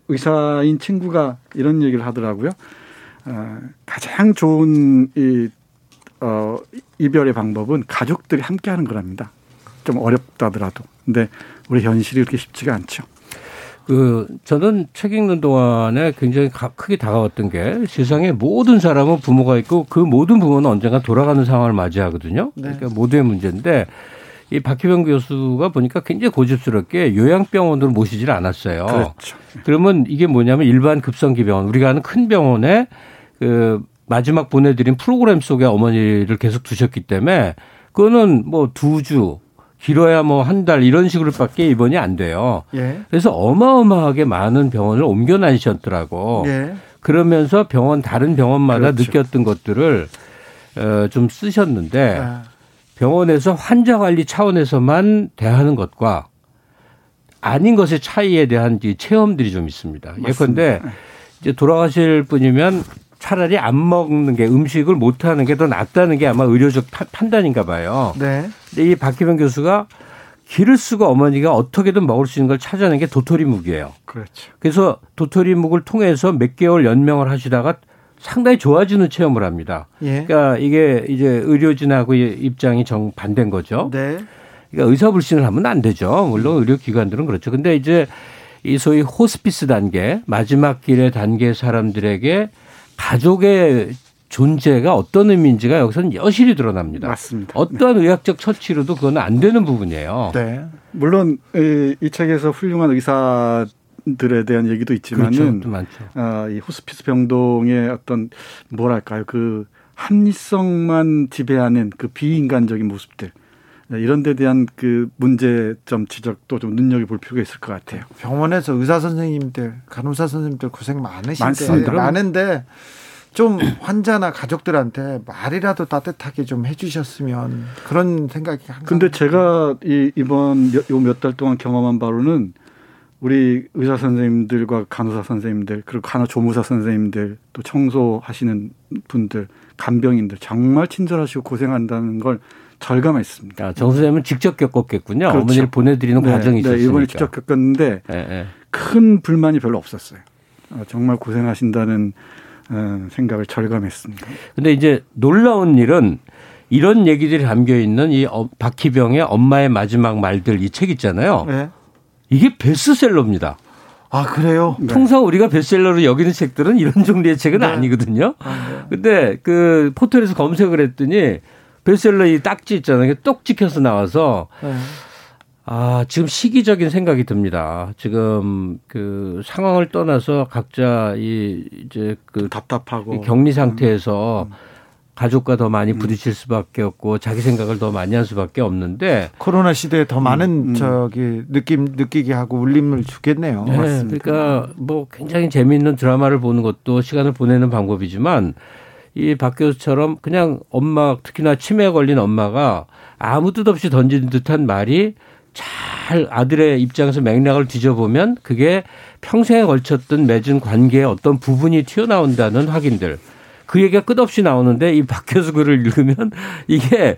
의사인 친구가 이런 얘기를 하더라고요. 어, 가장 좋은 이 어, 이별의 방법은 가족들이 함께 하는 거랍니다. 좀 어렵다더라도. 근데 우리 현실이 그렇게 쉽지가 않죠. 그 저는 책 읽는 동안에 굉장히 크게 다가왔던 게 세상에 모든 사람은 부모가 있고 그 모든 부모는 언젠가 돌아가는 상황을 맞이하거든요. 네. 그러니까 모두의 문제인데 이 박희병 교수가 보니까 굉장히 고집스럽게 요양병원으로 모시질 않았어요. 그렇죠. 그러면 이게 뭐냐면 일반 급성기 병원 우리가 아는 큰 병원에 그 마지막 보내드린 프로그램 속에 어머니를 계속 두셨기 때문에 그거는 뭐 두 주, 길어야 뭐 한 달 이런 식으로밖에 입원이 안 돼요. 예. 그래서 어마어마하게 많은 병원을 옮겨 다니셨더라고. 예. 그러면서 병원 다른 병원마다 그렇죠. 느꼈던 것들을 어, 좀 쓰셨는데 아. 병원에서 환자 관리 차원에서만 대하는 것과 아닌 것의 차이에 대한 체험들이 좀 있습니다. 맞습니다. 예컨대 이제 돌아가실 분이면 차라리 안 먹는 게 음식을 못 하는 게 더 낫다는 게 아마 의료적 판단인가 봐요. 네. 근데 이 박희병 교수가 기를 쓰고 어머니가 어떻게든 먹을 수 있는 걸 찾아낸 게 도토리묵이에요. 그렇죠. 그래서 도토리묵을 통해서 몇 개월 연명을 하시다가 상당히 좋아지는 체험을 합니다. 예. 그러니까 이게 이제 의료진하고 입장이 정 반대인 거죠. 네. 그러니까 의사 불신을 하면 안 되죠. 물론 의료기관들은 그렇죠. 근데 이제 이 소위 호스피스 단계 마지막 길의 단계 사람들에게 가족의 존재가 어떤 의미인지가 여기서는 여실히 드러납니다. 맞습니다. 어떠한 네. 의학적 처치로도 그건 안 되는 부분이에요. 네. 물론 이 책에서 훌륭한 의사 들에 대한 얘기도 있지만은 그렇죠. 어, 이 호스피스 병동의 어떤 뭐랄까요 그 합리성만 지배하는 그 비인간적인 모습들 네, 이런 데 대한 그 문제점 지적도 좀 눈여겨볼 필요가 있을 것 같아요. 병원에서 의사 선생님들, 간호사 선생님들 고생 많으신데 많은데 좀 환자나 가족들한테 말이라도 따뜻하게 좀 해주셨으면 그런 생각이 항상. 근데 제가 이 이번 요몇 달 동안 경험한 바로는 우리 의사 선생님들과 간호사 선생님들 그리고 간호 조무사 선생님들 또 청소하시는 분들 간병인들 정말 친절하시고 고생한다는 걸 절감했습니다. 아, 정 선생님은 직접 겪었겠군요. 그렇죠. 어머니를 보내드리는 네, 과정이 있었으니까. 네, 이번에 직접 겪었는데 네, 네. 큰 불만이 별로 없었어요. 아, 정말 고생하신다는 어, 생각을 절감했습니다. 근데 이제 놀라운 일은 이런 얘기들이 담겨 있는 이 어, 박희병의 엄마의 마지막 말들 이 책 있잖아요. 네. 이게 베스트셀러입니다. 아 그래요? 네. 통상 우리가 베스트셀러로 여기는 책들은 이런 종류의 책은 네. 아니거든요. 아, 네. 근데 그 포털에서 검색을 했더니 베스트셀러 이 딱지 있잖아요. 똑 찍혀서 나와서 네. 아, 지금 시기적인 생각이 듭니다. 지금 그 상황을 떠나서 각자 이 이제 그 답답하고 격리 상태에서 음. 가족과 더 많이 음. 부딪힐 수밖에 없고 자기 생각을 더 많이 할 수밖에 없는데 코로나 시대에 더 많은 음, 음. 저기 느낌 느끼게 하고 울림을 주겠네요. 네, 맞습니다. 그러니까 뭐 굉장히 재미있는 드라마를 보는 것도 시간을 보내는 방법이지만 이 박 교수처럼 그냥 엄마 특히나 치매에 걸린 엄마가 아무 뜻 없이 던진 듯한 말이 잘 아들의 입장에서 맥락을 뒤져보면 그게 평생에 걸쳤던 맺은 관계의 어떤 부분이 튀어나온다는 확인들. 그 얘기가 끝없이 나오는데 이 박 교수 글을 읽으면 이게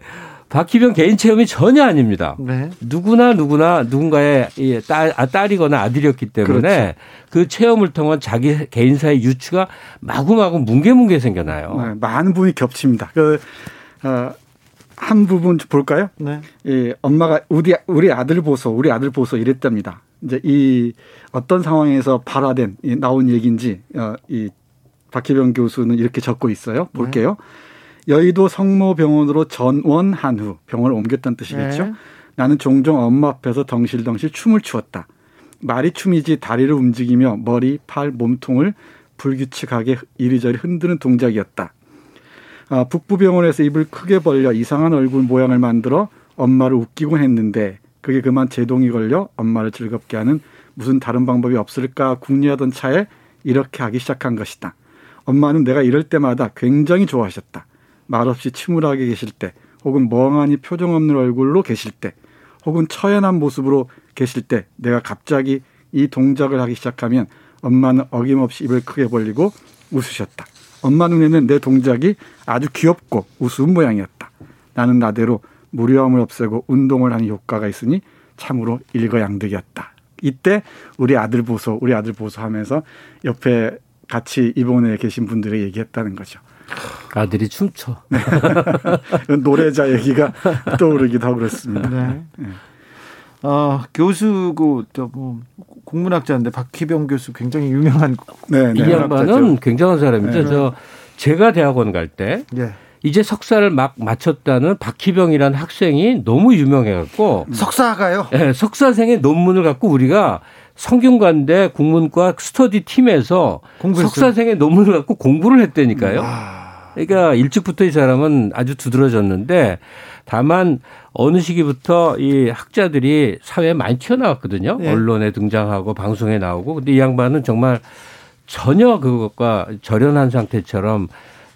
박희병 개인 체험이 전혀 아닙니다. 네. 누구나 누구나 누군가의 딸, 아, 딸이거나 아들이었기 때문에 그렇죠. 그 체험을 통한 자기 개인사의 유추가 마구마구 뭉게뭉게 생겨나요. 네, 많은 부분이 겹칩니다. 그, 어, 한 부분 볼까요? 네. 예, 엄마가 우리 우리 아들 보소, 우리 아들 보소 이랬답니다. 이제 이 어떤 상황에서 발화된 이 나온 얘기인지 어, 이 박희병 교수는 이렇게 적고 있어요. 볼게요. 네. 여의도 성모병원으로 전원한 후 병원을 옮겼다는 뜻이겠죠. 네. 나는 종종 엄마 앞에서 덩실덩실 춤을 추었다. 말이 춤이지 다리를 움직이며 머리, 팔, 몸통을 불규칙하게 이리저리 흔드는 동작이었다. 아, 북부병원에서 입을 크게 벌려 이상한 얼굴 모양을 만들어 엄마를 웃기곤 했는데 그게 그만 제동이 걸려 엄마를 즐겁게 하는 무슨 다른 방법이 없을까 궁리하던 차에 이렇게 하기 시작한 것이다. 엄마는 내가 이럴 때마다 굉장히 좋아하셨다. 말없이 침울하게 계실 때, 혹은 멍하니 표정 없는 얼굴로 계실 때, 혹은 처연한 모습으로 계실 때, 내가 갑자기 이 동작을 하기 시작하면 엄마는 어김없이 입을 크게 벌리고 웃으셨다. 엄마 눈에는 내 동작이 아주 귀엽고 우스운 모양이었다. 나는 나대로 무료함을 없애고 운동을 하는 효과가 있으니 참으로 일거양득이었다. 이때 우리 아들 보소, 우리 아들 보소 하면서 옆에 같이 입원에 계신 분들이 얘기했다는 거죠. 아들이 춤춰. 네. 노래자 얘기가 떠오르기도 하고 그렇습니다. 네. 네. 어, 교수고 또뭐 국문학자인데 박희병 교수 굉장히 유명한 네, 네. 이 양반은 굉장한 사람이죠. 네. 저 제가 대학원 갈때 네. 이제 석사를 막 마쳤다는 박희병이라는 학생이 너무 유명해갖고 음. 석사가요? 네, 석사생의 논문을 갖고 우리가 성균관대 국문과 스터디 팀에서 공부했어요. 석사생의 논문을 갖고 공부를 했다니까요. 그러니까 일찍부터 이 사람은 아주 두드러졌는데 다만 어느 시기부터 이 학자들이 사회에 많이 튀어나왔거든요. 네. 언론에 등장하고 방송에 나오고. 근데 이 양반은 정말 전혀 그것과 절연한 상태처럼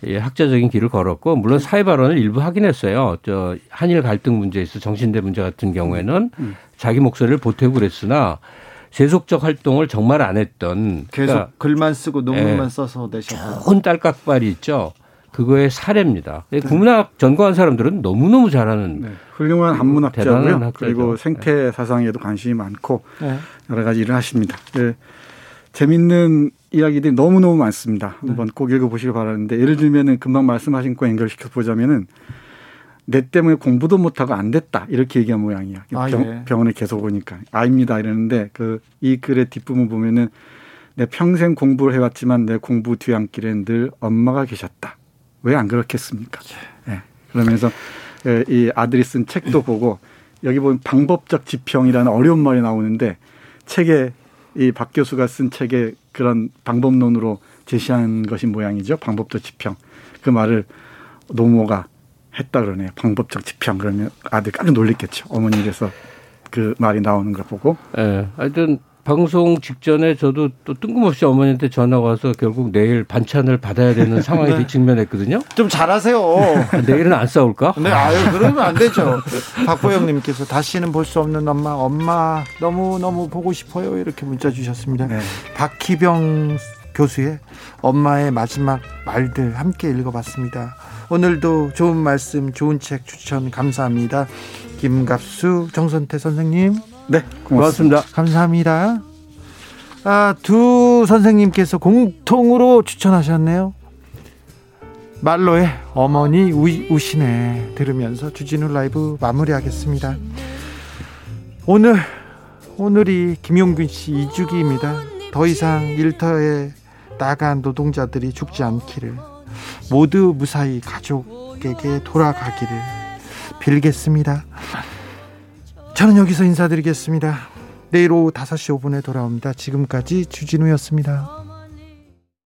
이 학자적인 길을 걸었고 물론 사회 발언을 일부 하긴 했어요. 저 한일 갈등 문제에서 정신대 문제 같은 경우에는 음. 자기 목소리를 보태고 그랬으나 세속적 활동을 정말 안 했던 계속 그러니까 글만 쓰고 논문만 예, 써서 내셨고 좋은 딸깍발이 있죠. 그거의 사례입니다. 네. 국문학 전공한 사람들은 너무너무 잘하는 네. 훌륭한 한문학자고요. 그리고 생태 사상에도 관심이 많고 네. 여러 가지 일을 하십니다. 네. 재밌는 이야기들이 너무너무 많습니다. 한번 꼭 읽어보시길 바라는데 예를 들면은 금방 말씀하신 거 연결시켜 보자면은 내 때문에 공부도 못하고 안 됐다 이렇게 얘기한 모양이야. 아, 병, 예. 병원에 계속 오니까 아닙니다 이러는데 그 이 글의 뒷부분 보면은 내 평생 공부를 해왔지만 내 공부 뒤안길엔 늘 엄마가 계셨다. 왜 안 그렇겠습니까? 예. 네. 그러면서 예, 이 아들이 쓴 책도 보고 여기 보면 방법적 지평이라는 어려운 말이 나오는데 책에 이 박 교수가 쓴 책에 그런 방법론으로 제시한 것이 모양이죠. 방법적 지평. 그 말을 노모가 했다 그러네요. 방법적 지평 그러면 아들 깜짝 놀랬겠죠. 어머니께서 그 말이 나오는 걸 보고. 예. 네. 하여튼 방송 직전에 저도 또 뜬금없이 어머니한테 전화가 와서 결국 내일 반찬을 받아야 되는 상황에 네. 직면했거든요. 좀 잘하세요. 내일은 안 싸울까? 네, 아유, 그러면 안 되죠. 박보영님께서 다시는 볼 수 없는 엄마, 엄마 너무 너무 보고 싶어요. 이렇게 문자 주셨습니다. 네. 박희병 교수의 엄마의 마지막 말들 함께 읽어봤습니다. 오늘도 좋은 말씀, 좋은 책 추천 감사합니다. 김갑수, 정선태 선생님. 네, 고맙습니다. 고맙습니다. 감사합니다. 아, 두 선생님께서 공통으로 추천하셨네요. 말로의 어머니 우, 우시네 들으면서 주진우 라이브 마무리하겠습니다. 오늘 오늘이 김용균 씨 2주기입니다. 더 이상 일터에 나간 노동자들이 죽지 않기를 모두 무사히 가족에게 돌아가기를 빌겠습니다. 저는 여기서 인사드리겠습니다. 내일 오후 5시 5분에 돌아옵니다. 지금까지 주진우였습니다.